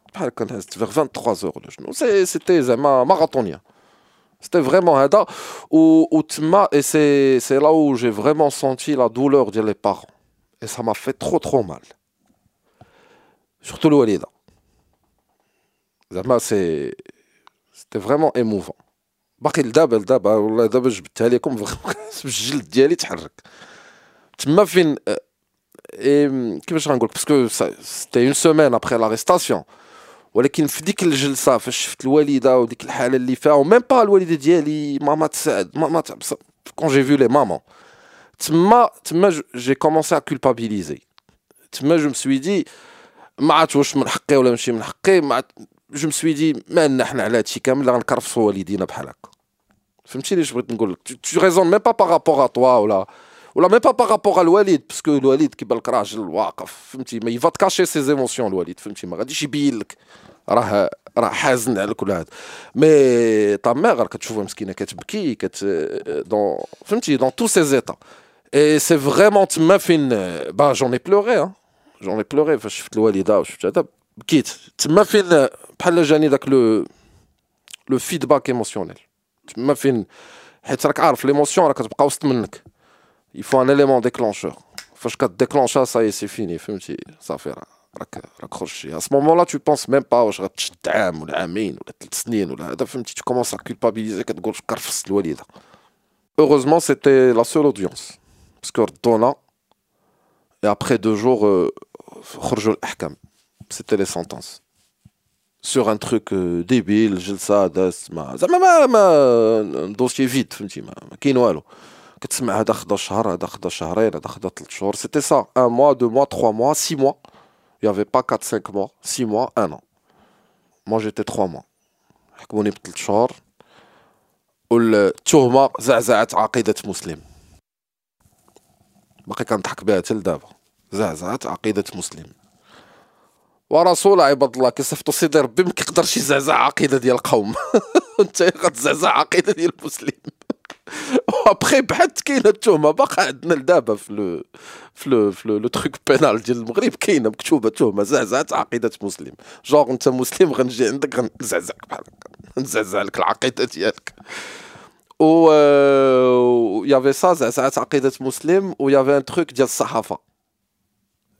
بحال هكا نعست فيغ 23 اور ولا شنو سيتي زعما ماراثونيان C'était vraiment Hada. Ou, ou et c'est là où j'ai vraiment senti la douleur des parents. Et ça m'a fait trop, trop mal. Surtout le Walida. C'était vraiment émouvant. باقي لدابا لدابا والله دابا جبتها لكم الجلد ديالي تحرك تما فين كيفاش غنقول باسكو سيتي اون سيمين ابخي لاريستاسيون ولكن في ديك الجلسة فاش شفت الوالدة وديك الحالة اللي فيها وميم با الوالدة ديالي ماما تسعد ماما كون جي فيو لي مامون تما تما جي كومونسي ا كولبابيليزي تما جو مسوي دي ما عرفت واش من حقي ولا ماشي من حقي ما جو مسوي دي ما لنا حنا على هادشي كامل غنكرفصوا والدينا بحال هكا. فهمتيني اش بغيت نقول لك؟ تو ريزون ميم با بارابور ا توا ولا ولا ميم با بارابور الوالد باسكو الوالد كيبان لك راجل واقف فهمتي ما يفات كاشي سي زيموسيون الوالد فهمتي ما غاديش يبين لك راه راه حازن على كل هذا مي تا ميغ كتشوفها مسكينه كتبكي كت دون فهمتي دون تو سي زيتا اي سي فريمون تما فين با جون اي بلوري جون اي بلوري فاش شفت الوالده وشفت هذا بكيت تما فين بحال جاني داك لو لو فيدباك ايموسيونيل تما فين حيت راك عارف ليموسيون راه كتبقى وسط منك il faut un élément déclencheur. Fashka déclenche ça, ça y est, c'est fini. Ça fait raccrocher. À ce moment-là, tu penses même pas au ou l'amine ou la Tu commences à culpabiliser que tu Heureusement, c'était la seule audience. Parce que Dona, et après deux jours, euh, c'était les sentences. Sur un truc euh, débile, je le sais, un dossier vide. كتسمع هذا خدا شهر هذا خدا شهرين هذا خدا ثلاث شهور. سيتي سا ان موا دو موا تخوا موا سي موا n'y avait pas 4-5 mois, 6 mois, 1 an. Moi, j'étais 3 mois. حكموني بثلاث شهور. والتهمة زعزعت عقيدة مسلم. باقي كنضحك بها حتى لدابا زعزعت عقيدة مسلم. ورسول عباد الله كيصيفطو سيدي ربي ما كيقدرش يزعزع عقيدة ديال القوم. أنت غتزعزع عقيدة ديال المسلم. وابخي بحثت كاينة التهمة باقا عندنا لدابا في لو في لو في لو تروك بينال ديال المغرب كاينة مكتوبة تهمة زعزعت عقيدة مسلم. جوغ أنت مسلم غنجي عندك غنزعزعك بحال هكا. نزعزع لك العقيدة ديالك. و يافي سا زعزعت عقيدة مسلم و يافي ان تروك ديال الصحافة.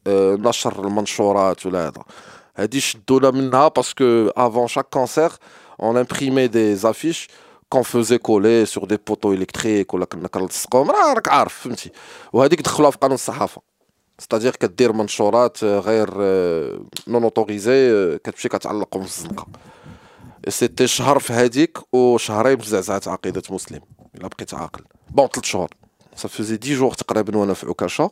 نشر المنشورات ولا هذا. هادي شدونا منها باسكو افون شاك كونسير اون امبريمي دي زافيش كون فوزي كولي سور دي بوتو الكتريك ولا كنا كنلصقهم راه راك عارف فهمتي وهذيك دخلوها في قانون الصحافه ستادير كدير منشورات غير نون اوتوريزي كتمشي كتعلقهم في الزنقه سيتي شهر في هذيك وشهرين في زعزعه عقيده مسلم الا بقيت عاقل بون ثلاث شهور صافي 10 جور تقريبا وأنا في عكاشه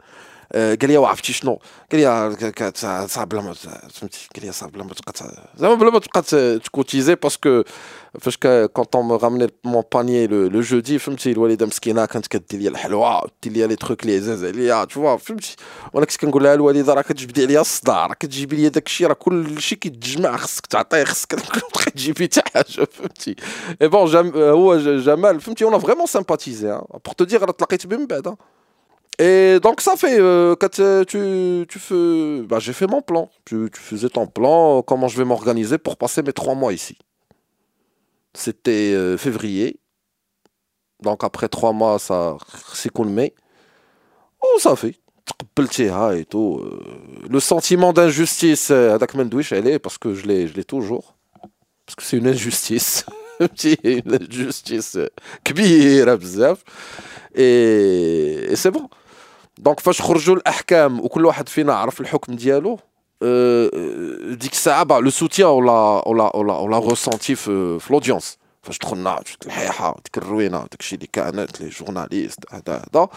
قال لي عرفتي شنو قال لي صعب بلا ما فهمتي قال لي صعب بلا ما تبقى زعما بلا ما تبقى تكوتيزي باسكو فاش كونت مو رامني مون بانيي لو جودي فهمتي الوالده مسكينه كانت كدير لي الحلوى دير لي لي تروك لي عزاز عليا تشوف فهمتي وانا كنت كنقول لها الوالده راه كتجبدي عليا الصداع راه كتجيبي لي داك الشيء راه كل شيء كيتجمع خصك تعطيه خصك تجيبي حتى حاجه فهمتي اي بون هو جمال فهمتي انا فريمون سامباتيزي بور تو دير راه تلاقيت به من بعد et donc ça fait, euh, quand euh, tu, tu fais, bah, j'ai fait mon plan, tu, faisais ton plan, comment je vais m'organiser pour passer mes trois mois ici? C'était euh, février, donc après trois mois, ça c'est qu'on mai. Oh, ça fait. Et tout. Le sentiment d'injustice à Dakmendouich, elle est parce que je l'ai, je l'ai toujours. Parce que c'est une injustice. une injustice. Et, et c'est bon. دونك فاش خرجوا الاحكام وكل واحد فينا عرف الحكم ديالو ديك الساعه لو سوتيان ولا ولا ولا ولا ريسونتي في, في لودونس فاش دخلنا شفت الحيحه ديك الروينه داكشي اللي كانت لي جورناليست هذا هذا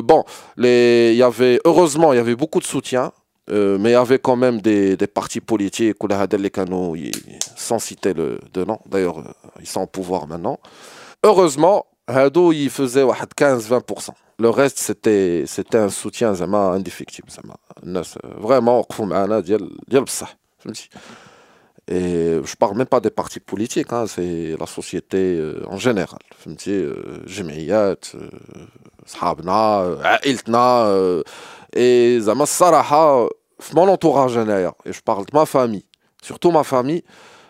بون لي يافي heureusement il y avait beaucoup de soutien euh, mais il y avait quand même des, des partis politiques ou les canaux sans citer le de nom d'ailleurs ils sont au pouvoir maintenant heureusement Hado il faisait 15-20% le reste c'était c'était un soutien indéfectible vraiment et je parle même pas des partis politiques hein, c'est la société euh, en général جمعيات صحابنا عائلتنا et زعما الصراحه في mon entourage et je parle de ma famille surtout ma famille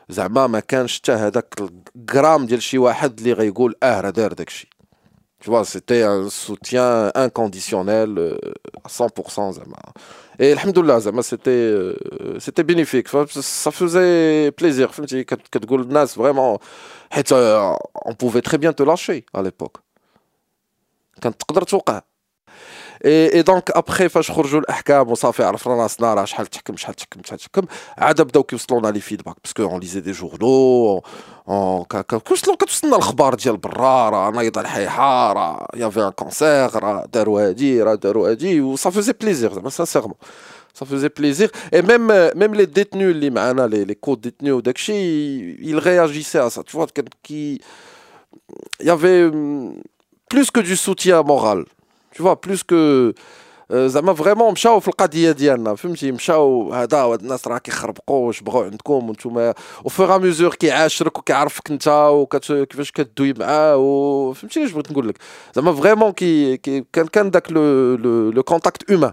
زعما ما كانش حتى هذاك الجرام ديال شي واحد اللي غيقول اه راه دار داكشي tu vois, c'était un soutien inconditionnel euh, à 100%. Zama. Et alhamdoulilah, Zama, c'était, euh, c'était bénéfique. Ça faisait plaisir. Vraiment, euh, on pouvait très bien te lâcher à l'époque. Quand tu اي دونك ابخي فاش خرجوا الاحكام وصافي عرفنا راسنا راه شحال تحكم شحال تحكم شحال تحكم عاد بداو كيوصلونا لي فيدباك باسكو اون ليزي دي جورنو كيوصلوا كتوصلنا الاخبار ديال برا راه نايضه الحيحه راه يافي ان كونسير راه داروا هادي راه داروا هادي وصا فوزي بليزير زعما سانسيرمون ça faisait plaisir. Et même, même les détenus, les, les, les co-détenus, ils réagissaient à ça. Tu vois, qui, il y avait plus que du soutien moral. Tu vois, plus que زعما فريمون مشاو في القضيه ديالنا فهمتي مشاو هذا هاد الناس راه كيخربقوا واش بغاو عندكم وانتم وفوغ ميزور كيعاشرك وكيعرفك انت وكيفاش كدوي معاه وفهمتي اش بغيت نقول لك زعما فريمون كي, كي كان كان داك لو لو لو كونتاكت اومان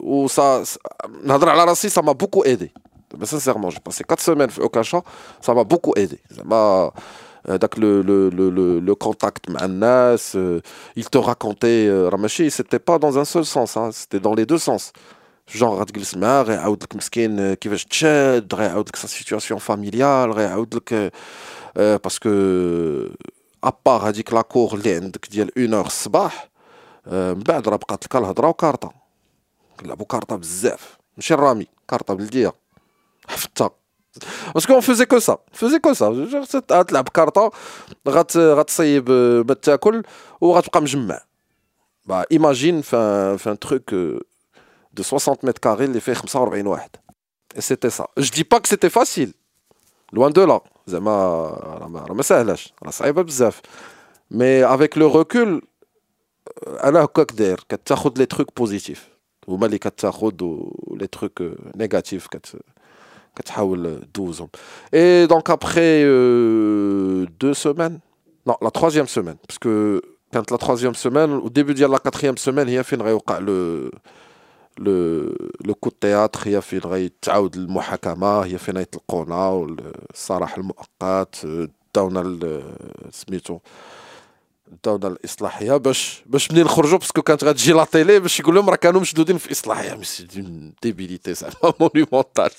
و سا نهضر على راسي سا ما بوكو ايدي سانسيرمون جو باسي 4 سيمين في اوكاشا سا ما بوكو ايدي زعما donc le, le, le, le contact avec euh, il te racontait euh, Ramachi c'était pas dans un seul sens hein, c'était dans les deux sens genre غتجلس معاه غيعاود لك مسكين كيفاش تشاد غيعاود لك sa situation familiale غيعاود لك parce que ابار هذيك لاكور اللي عندك ديال 1 اور الصباح من بعد راه بقات لك الهضره وكارطه كنلعبوا كارطه بزاف ماشي الرامي كارطه بلديه حفظتها Parce qu'on faisait que ça. On faisait que ça. تلعب كارطه غت غتصيب ما تاكل وغتبقى مجمع. Bah, imagine fin, fin un truc euh, de 60 mètres carrés اللي فيه 45 واحد. Et c'était ça. Je dis pas que c'était facile. Loin de là. زعما راه ما سهلاش راه صعيبه بزاف. Mais avec le recul انا هكاك داير كتاخذ لي تروك بوزيتيف هما اللي كتاخذ لي تروك نيجاتيف كت et donc après euh, deux semaines, non, la troisième semaine, parce que quand la troisième semaine, au début de la quatrième semaine, il y a fait le, le, le coup de théâtre, il y a fait le muhakama, il y داونا الإصلاحية باش باش منين نخرجوا باسكو كانت غتجي لا تيلي باش يقول لهم راه كانوا مشدودين في الإصلاحية. مي سي ديبيليتي زعما مونيمونتال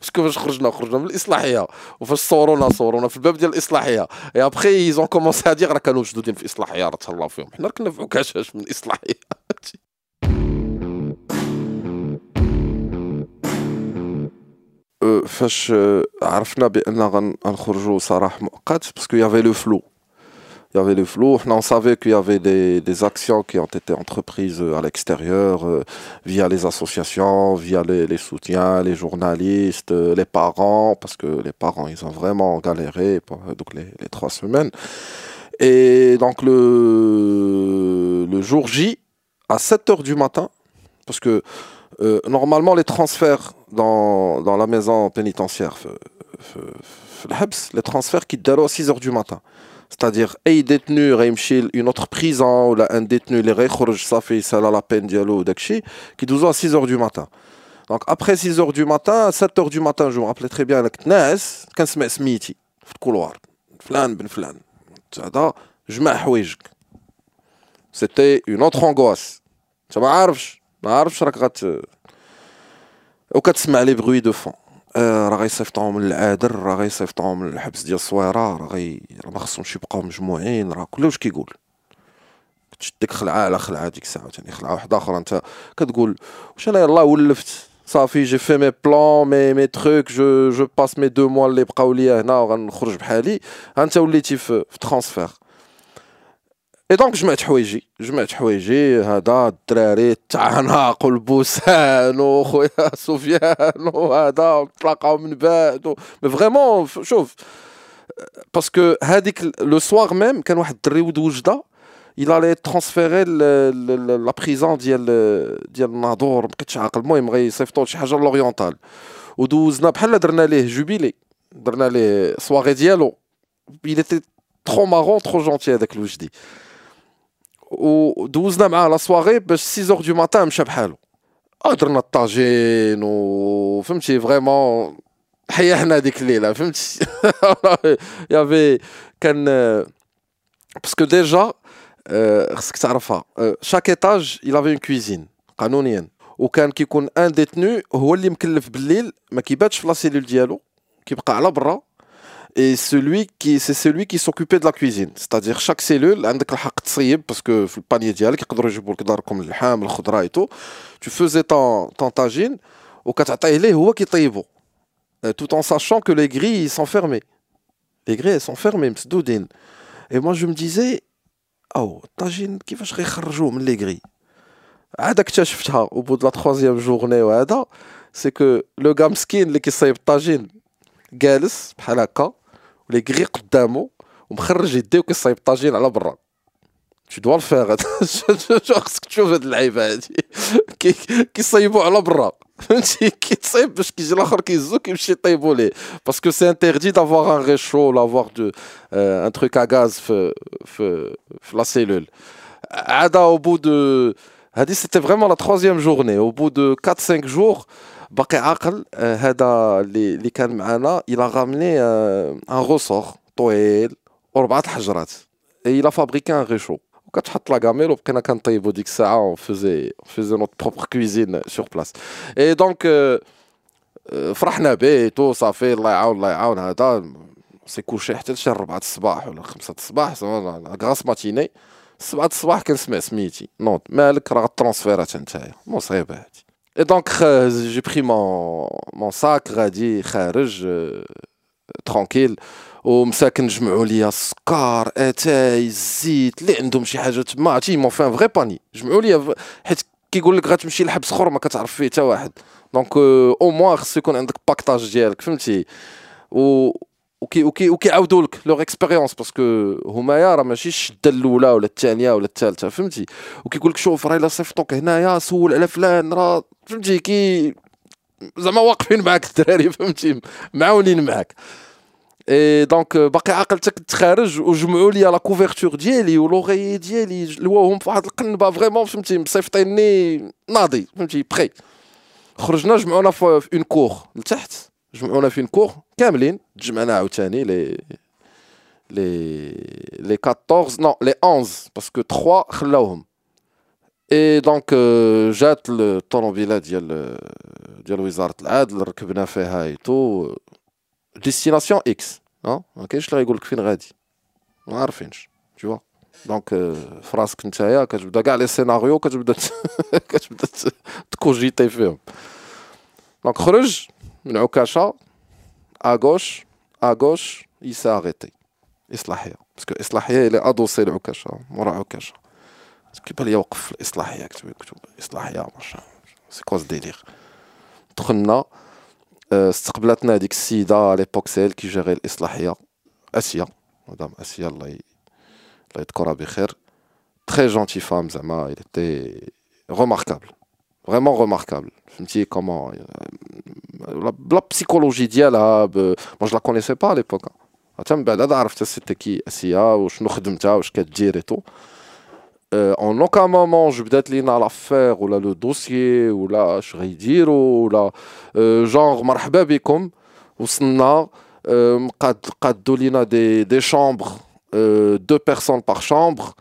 باسكو فاش خرجنا خرجنا من الإصلاحية. وفاش صورونا صورونا في الباب ديال الإصلاحية. اي ابخي ايزون كومونسي ا راه كانوا مشدودين في الإصلاحية راه تهلاو فيهم. حنا كنا في عكاشاش من الإصلاحية. فاش عرفنا بان غنخرجوا صراح مؤقت باسكو يافي لو فلو il y avait le flou. On savait qu'il y avait des, des, actions qui ont été entreprises à l'extérieur, euh, via les associations, via les, soutiens, les journalistes, euh, les parents, parce que les parents, ils ont vraiment galéré donc les, les, trois semaines. Et donc le, le jour J, à 7 heures du matin, parce que euh, normalement les transferts dans, dans la maison pénitentiaire, les transferts qui à 6 h du matin. C'est-à-dire, un détenu qui une autre prison ou un détenu qui ça fait ça la peine dialogue qui doit à 6 h du matin. Donc après 6 h du matin, à 7 h du matin, je me rappelais très bien, avec Nas, quand se met Smithy, dans le couloir, flan ben flan. Je m'ahouijek. C'était une autre angoisse. Tu ne sais pas, tu ne sais وكتسمع لي بغوي دو فون راه غيصيفطوهم للعادر راه غيصيفطوهم للحبس ديال الصويرة راه غي راه ما خصهمش يبقاو مجموعين راه كلشي كيقول. تشد ديك خلعة على خلعة ديك الساعة ثاني خلعة واحدة أخرى أنت كتقول واش أنا يلاه ولفت؟ صافي جي في مي بلان مي مي تروك جو جو باس مي دو موا اللي بقاو ليا هنا وغنخرج بحالي. أنت وليتي في ترانسفير اي دونك جمعت حوايجي جمعت حوايجي هذا الدراري التعناق والبوسان وخويا سفيان وهذا تلاقاو من بعد مي فريمون شوف باسكو هذيك لو سوار ميم كان واحد الدري ولد وجده il allait transférer لا بريزون ديال ديال الناظور ما بقيتش عاقل المهم غيصيفطوا شي حاجه لوريونتال ودوزنا بحال درنا ليه جوبيلي درنا ليه سواغي ديالو il était trop marrant trop gentil هذاك الوجدي ودوزنا معاه لا سواغي باش 6 اور دو ماتان مشى بحالو درنا الطاجين وفهمتي فريمون حيانا ديك الليلة فهمتي يافي كان باسكو ديجا خصك تعرفها شاك ايتاج il avait une cuisine قانونيا وكان كيكون ان ديتنو هو اللي مكلف بالليل ما كيباتش في لا سيلول ديالو كيبقى على برا et celui qui c'est celui qui s'occupait de la cuisine c'est-à-dire chaque cellule عندك الحق تصيب parce que في الباني ديالك يقدروا يجيبوا لك داركم اللحام الخضره et tout tu faisais ton ton tagine وكتعطيه ليه هو كيطيبو tout en sachant que les grilles sont fermées les grilles sont fermées مسدودين et moi je me disais او الطاجين كيفاش غيخرجوه من لي غري عاد اكتشفتها au bout de la troisième journée وهذا سي كو لو غا مسكين اللي كيصايب الطاجين جالس بحال هكا ولي كغي قدامو ومخرج يديه وكيصايب طاجين على برا tu dois le faire خصك تشوف هاد اللعيبه هادي كيصايبو على برا فهمتي كيتصايب باش كيجي الاخر كيزو كيمشي يطيبو ليه باسكو سي انتردي دافوار ان ريشو لافوار دو ان تروك ا غاز في في في لا سيلول عاد او بو دو هادي سيتي فريمون لا تروازيام جورني او بو دو 4 5 جور باقي عاقل هذا اللي كان معنا إلى غامني ان غوسور طويل وربعه الحجرات إلى فابريكي ان ريشو وكتحط لا كاميل وبقينا كنطيبو ديك الساعة فيزي فيزي نوت بروبر كويزين سور بلاس اي دونك فرحنا به تو صافي الله يعاون الله يعاون. هذا سي كوشي حتى لشي 4 الصباح ولا 5 الصباح غراس ماتيني 7 الصباح كنسمع سميتي. نوض مالك؟ راه غترونسفيرات نتايا مصيبة هادي. Et donc, j'ai pris mon, mon sac, غادي خارج ترونكيل ومساكن جمعوا لي السكر اتاي الزيت اللي عندهم شي حاجة تما عرفتي مون فان فغي باني جمعوا لي حيت كيقول لك غتمشي لحبس اخر ما كتعرف فيه حتى واحد دونك أو موان خصو يكون عندك باكتاج ديالك فهمتي و وكي وكي وكيعاودوا لك لوغ إكسبيريونس باسكو هما راه ماشي الشدة الأولى ولا الثانية ولا الثالثه فهمتي؟ وكيقول لك شوف راه إلا صيفطوك هنايا سول على فلان راه فهمتي؟ كي زعما واقفين معاك الدراري فهمتي؟ معاونين معاك. اي دونك باقي كنت خارج وجمعوا لي لا كوفرتور ديالي ولوغي ديالي لواهم في واحد القنبه فريمون فهمتي؟ مصيفطيني ناضي فهمتي؟ بخي خرجنا جمعونا في اون كور لتحت. جمعونا في اون كور كاملين تجمعنا عاوتاني لي لي لي 14 نو لي 11 باسكو 3 خلاوهم اي دونك جات الطوموبيله ديال ديال وزاره العدل ركبنا فيها ايتو ديستيناسيون اكس ها ما كاينش اللي غيقول لك فين غادي ما عارفينش تشوا دونك في راسك نتايا كتبدا كاع لي سيناريو كتبدا كتبدا تكوجيتي فيهم دونك خرج من عكاشة آغوش آغوش يساريتي إصلاحية. باسكو إصلاحية اللي ادوسي لعكاشه مورا عكاشة. كيبان لي وقف في الإصلاحية كتب مكتوب إصلاحية سي كوز ديليغ دخلنا استقبلتنا هذيك السيدة ليبوك سيل كي جيري الإصلاحية. أسيا. مدام أسيا الله الله يذكرها بخير. تري جونتي فام زعما il était remarquable vraiment remarquable comment la, la psychologie ديالها moi je la connaissais pas à l'époque حتى من بعد عرفت c'était qui اسيا وشنو خدمتها واش كدير et tout en aucun moment je بدات لينا l'affaire ولا le dossier ولا اش غيديروا ولا genre مرحبا بكم وصلنا قاد قادوا لينا دي دي chambres deux personnes par chambre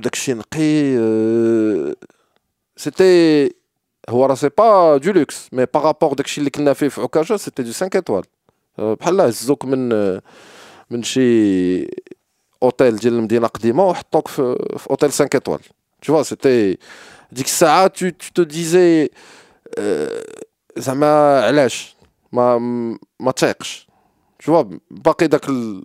داكشي نقي c'était c'est pas du luxe mais par rapport à ce qu'on a fait à c'était du 5 étoiles بحال الله هزوك من من شي اوتيل ديال المدينه قديمه وحطوك في, في اوتيل 5 étoiles tu vois c'était ديك الساعه tu, tu te disais زعما علاش ما ما تايقش tu vois باقي داك ال...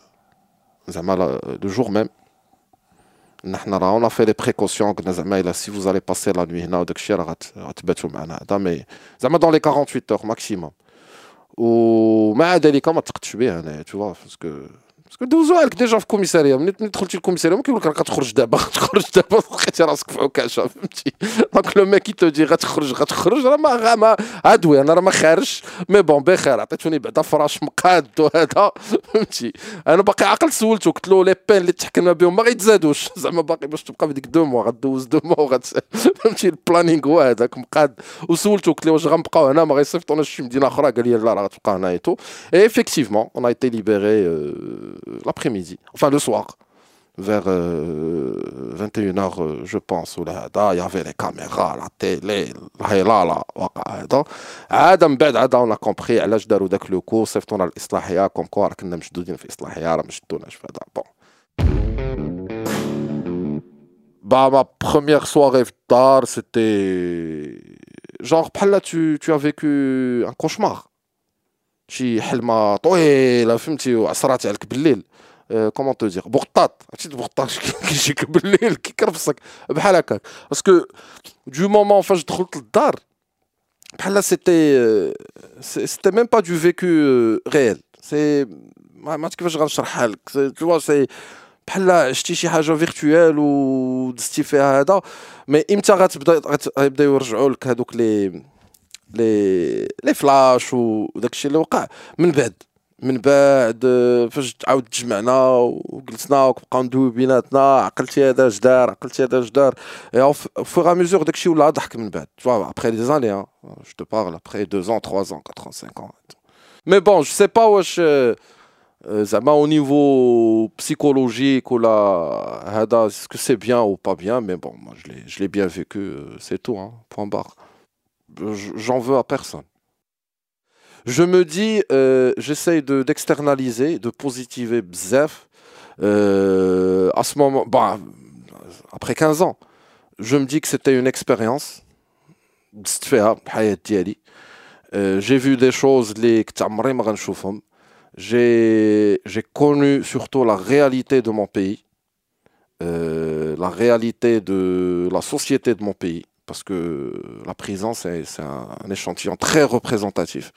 le jour même on a fait les précautions si vous allez passer la nuit mais dans les 48 heures maximum. Ou tu vois parce que باسكو دوزو عليك ديجا في الكوميساريه ملي دخلتي الكوميساريه ما كيقول لك غتخرج دابا غتخرج دابا لقيتي راسك في عكاشه فهمتي دونك لو ميك تو دي غتخرج غتخرج راه ما ما عدوي أنا راه ما خارجش مي بون بخير عطيتوني بعدا فراش مقاد وهذا فهمتي أنا باقي عاقل سولته قلت له لي بين اللي تحكمنا بهم ما غيتزادوش زعما باقي باش تبقى في ديك دو موا غدوز دو موا فهمتي البلانينغ هو هذاك مقاد وسولته قلت له واش غنبقاو هنا ما غيصيفطوناش شي مدينه أخرى قال لي لا راه غتبقى هنا اي تو اي افيكتيفمون اون ايتي ليبيري Euh, l'après-midi, enfin le soir, vers euh, 21h, euh, je pense, où là, il y avait les caméras, la télé, la Adam Bed, on a compris, à l'âge d'Arou le cours, c'est on a l'Islahia, comme quoi, on a mjdoudin في l'Islahia, on a mjdoudin, je fais bon. Bah, ma première soirée tard, c'était. Genre, là, tu, tu as vécu un cauchemar. شي حلمة طويلة فهمتي؟ وعصرات عليك بالليل. كومون تو دير بغطاط عرفتي بغطاط كيجيك بالليل كيكرفصك بحال هكاك. باسكو دو مومون فاش دخلت للدار بحال سيتي سيتي ميم با دو فيكو ريال سي ما عرفت كيفاش غنشرحها لك. تو سي بحال عشتي شي حاجة فيرتوال ودزتي فيها هذا. مي إمتى غتبدا غيبدا يرجعوا لك هذوك لي لي لي فلاش وداك الشيء اللي وقع من بعد من بعد فاش تعاود تجمعنا وجلسنا وبقاو ندوي بيناتنا عقلتي هذا اش دار عقلتي هذا اش دار فوغ ا ميزور داكشي ولا ضحك من بعد tu vois après des années hein je te parle après 2 ans 3 ans 4 ans 5 ans mais bon je sais pas واش زعما au niveau psychologique ولا هذا est-ce que c'est bien ou pas bien mais bon moi je l'ai je l'ai bien vécu j'en veux à personne. Je me dis, euh, j'essaye d'externaliser, de, positiver bzef. Euh, à ce moment, bah, après 15 ans, je me dis que c'était une expérience. Euh, j'ai vu des choses les j'ai connu surtout la réalité de mon pays, euh, la réalité de la société de mon pays parce que la prison, c'est un, échantillon très représentatif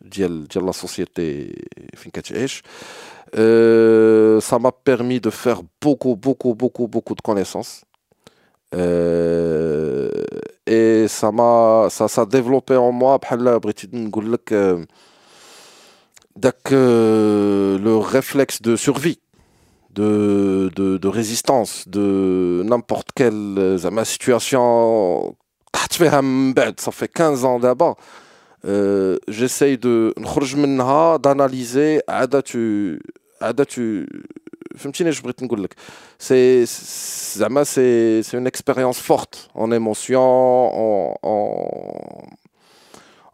de la société euh, ça m'a permis de faire beaucoup, beaucoup, beaucoup, beaucoup de connaissances. Euh, et ça m'a ça, ça a développé en moi euh, le réflexe de survie de, de, résistance, de n'importe quelle euh, situation. Ça fait 15 ans d'abord. Euh, J'essaye de d'analyser tu c'est c'est une expérience forte en émotion en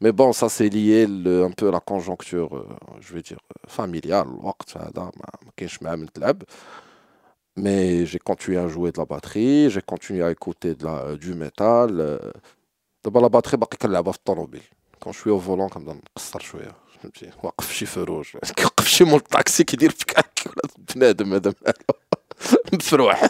Mais bon, ça c'est lié un peu à la conjoncture, euh, je vais dire, familiale. Mais j'ai continué à jouer de la batterie, j'ai continué à écouter de la, du métal. Euh. D'abord la batterie, quand je suis au volant, comme dans le شويه فهمتي واقف في شي فروج كيوقف شي مول طاكسي كيدير فيك بنادم هذا مفروح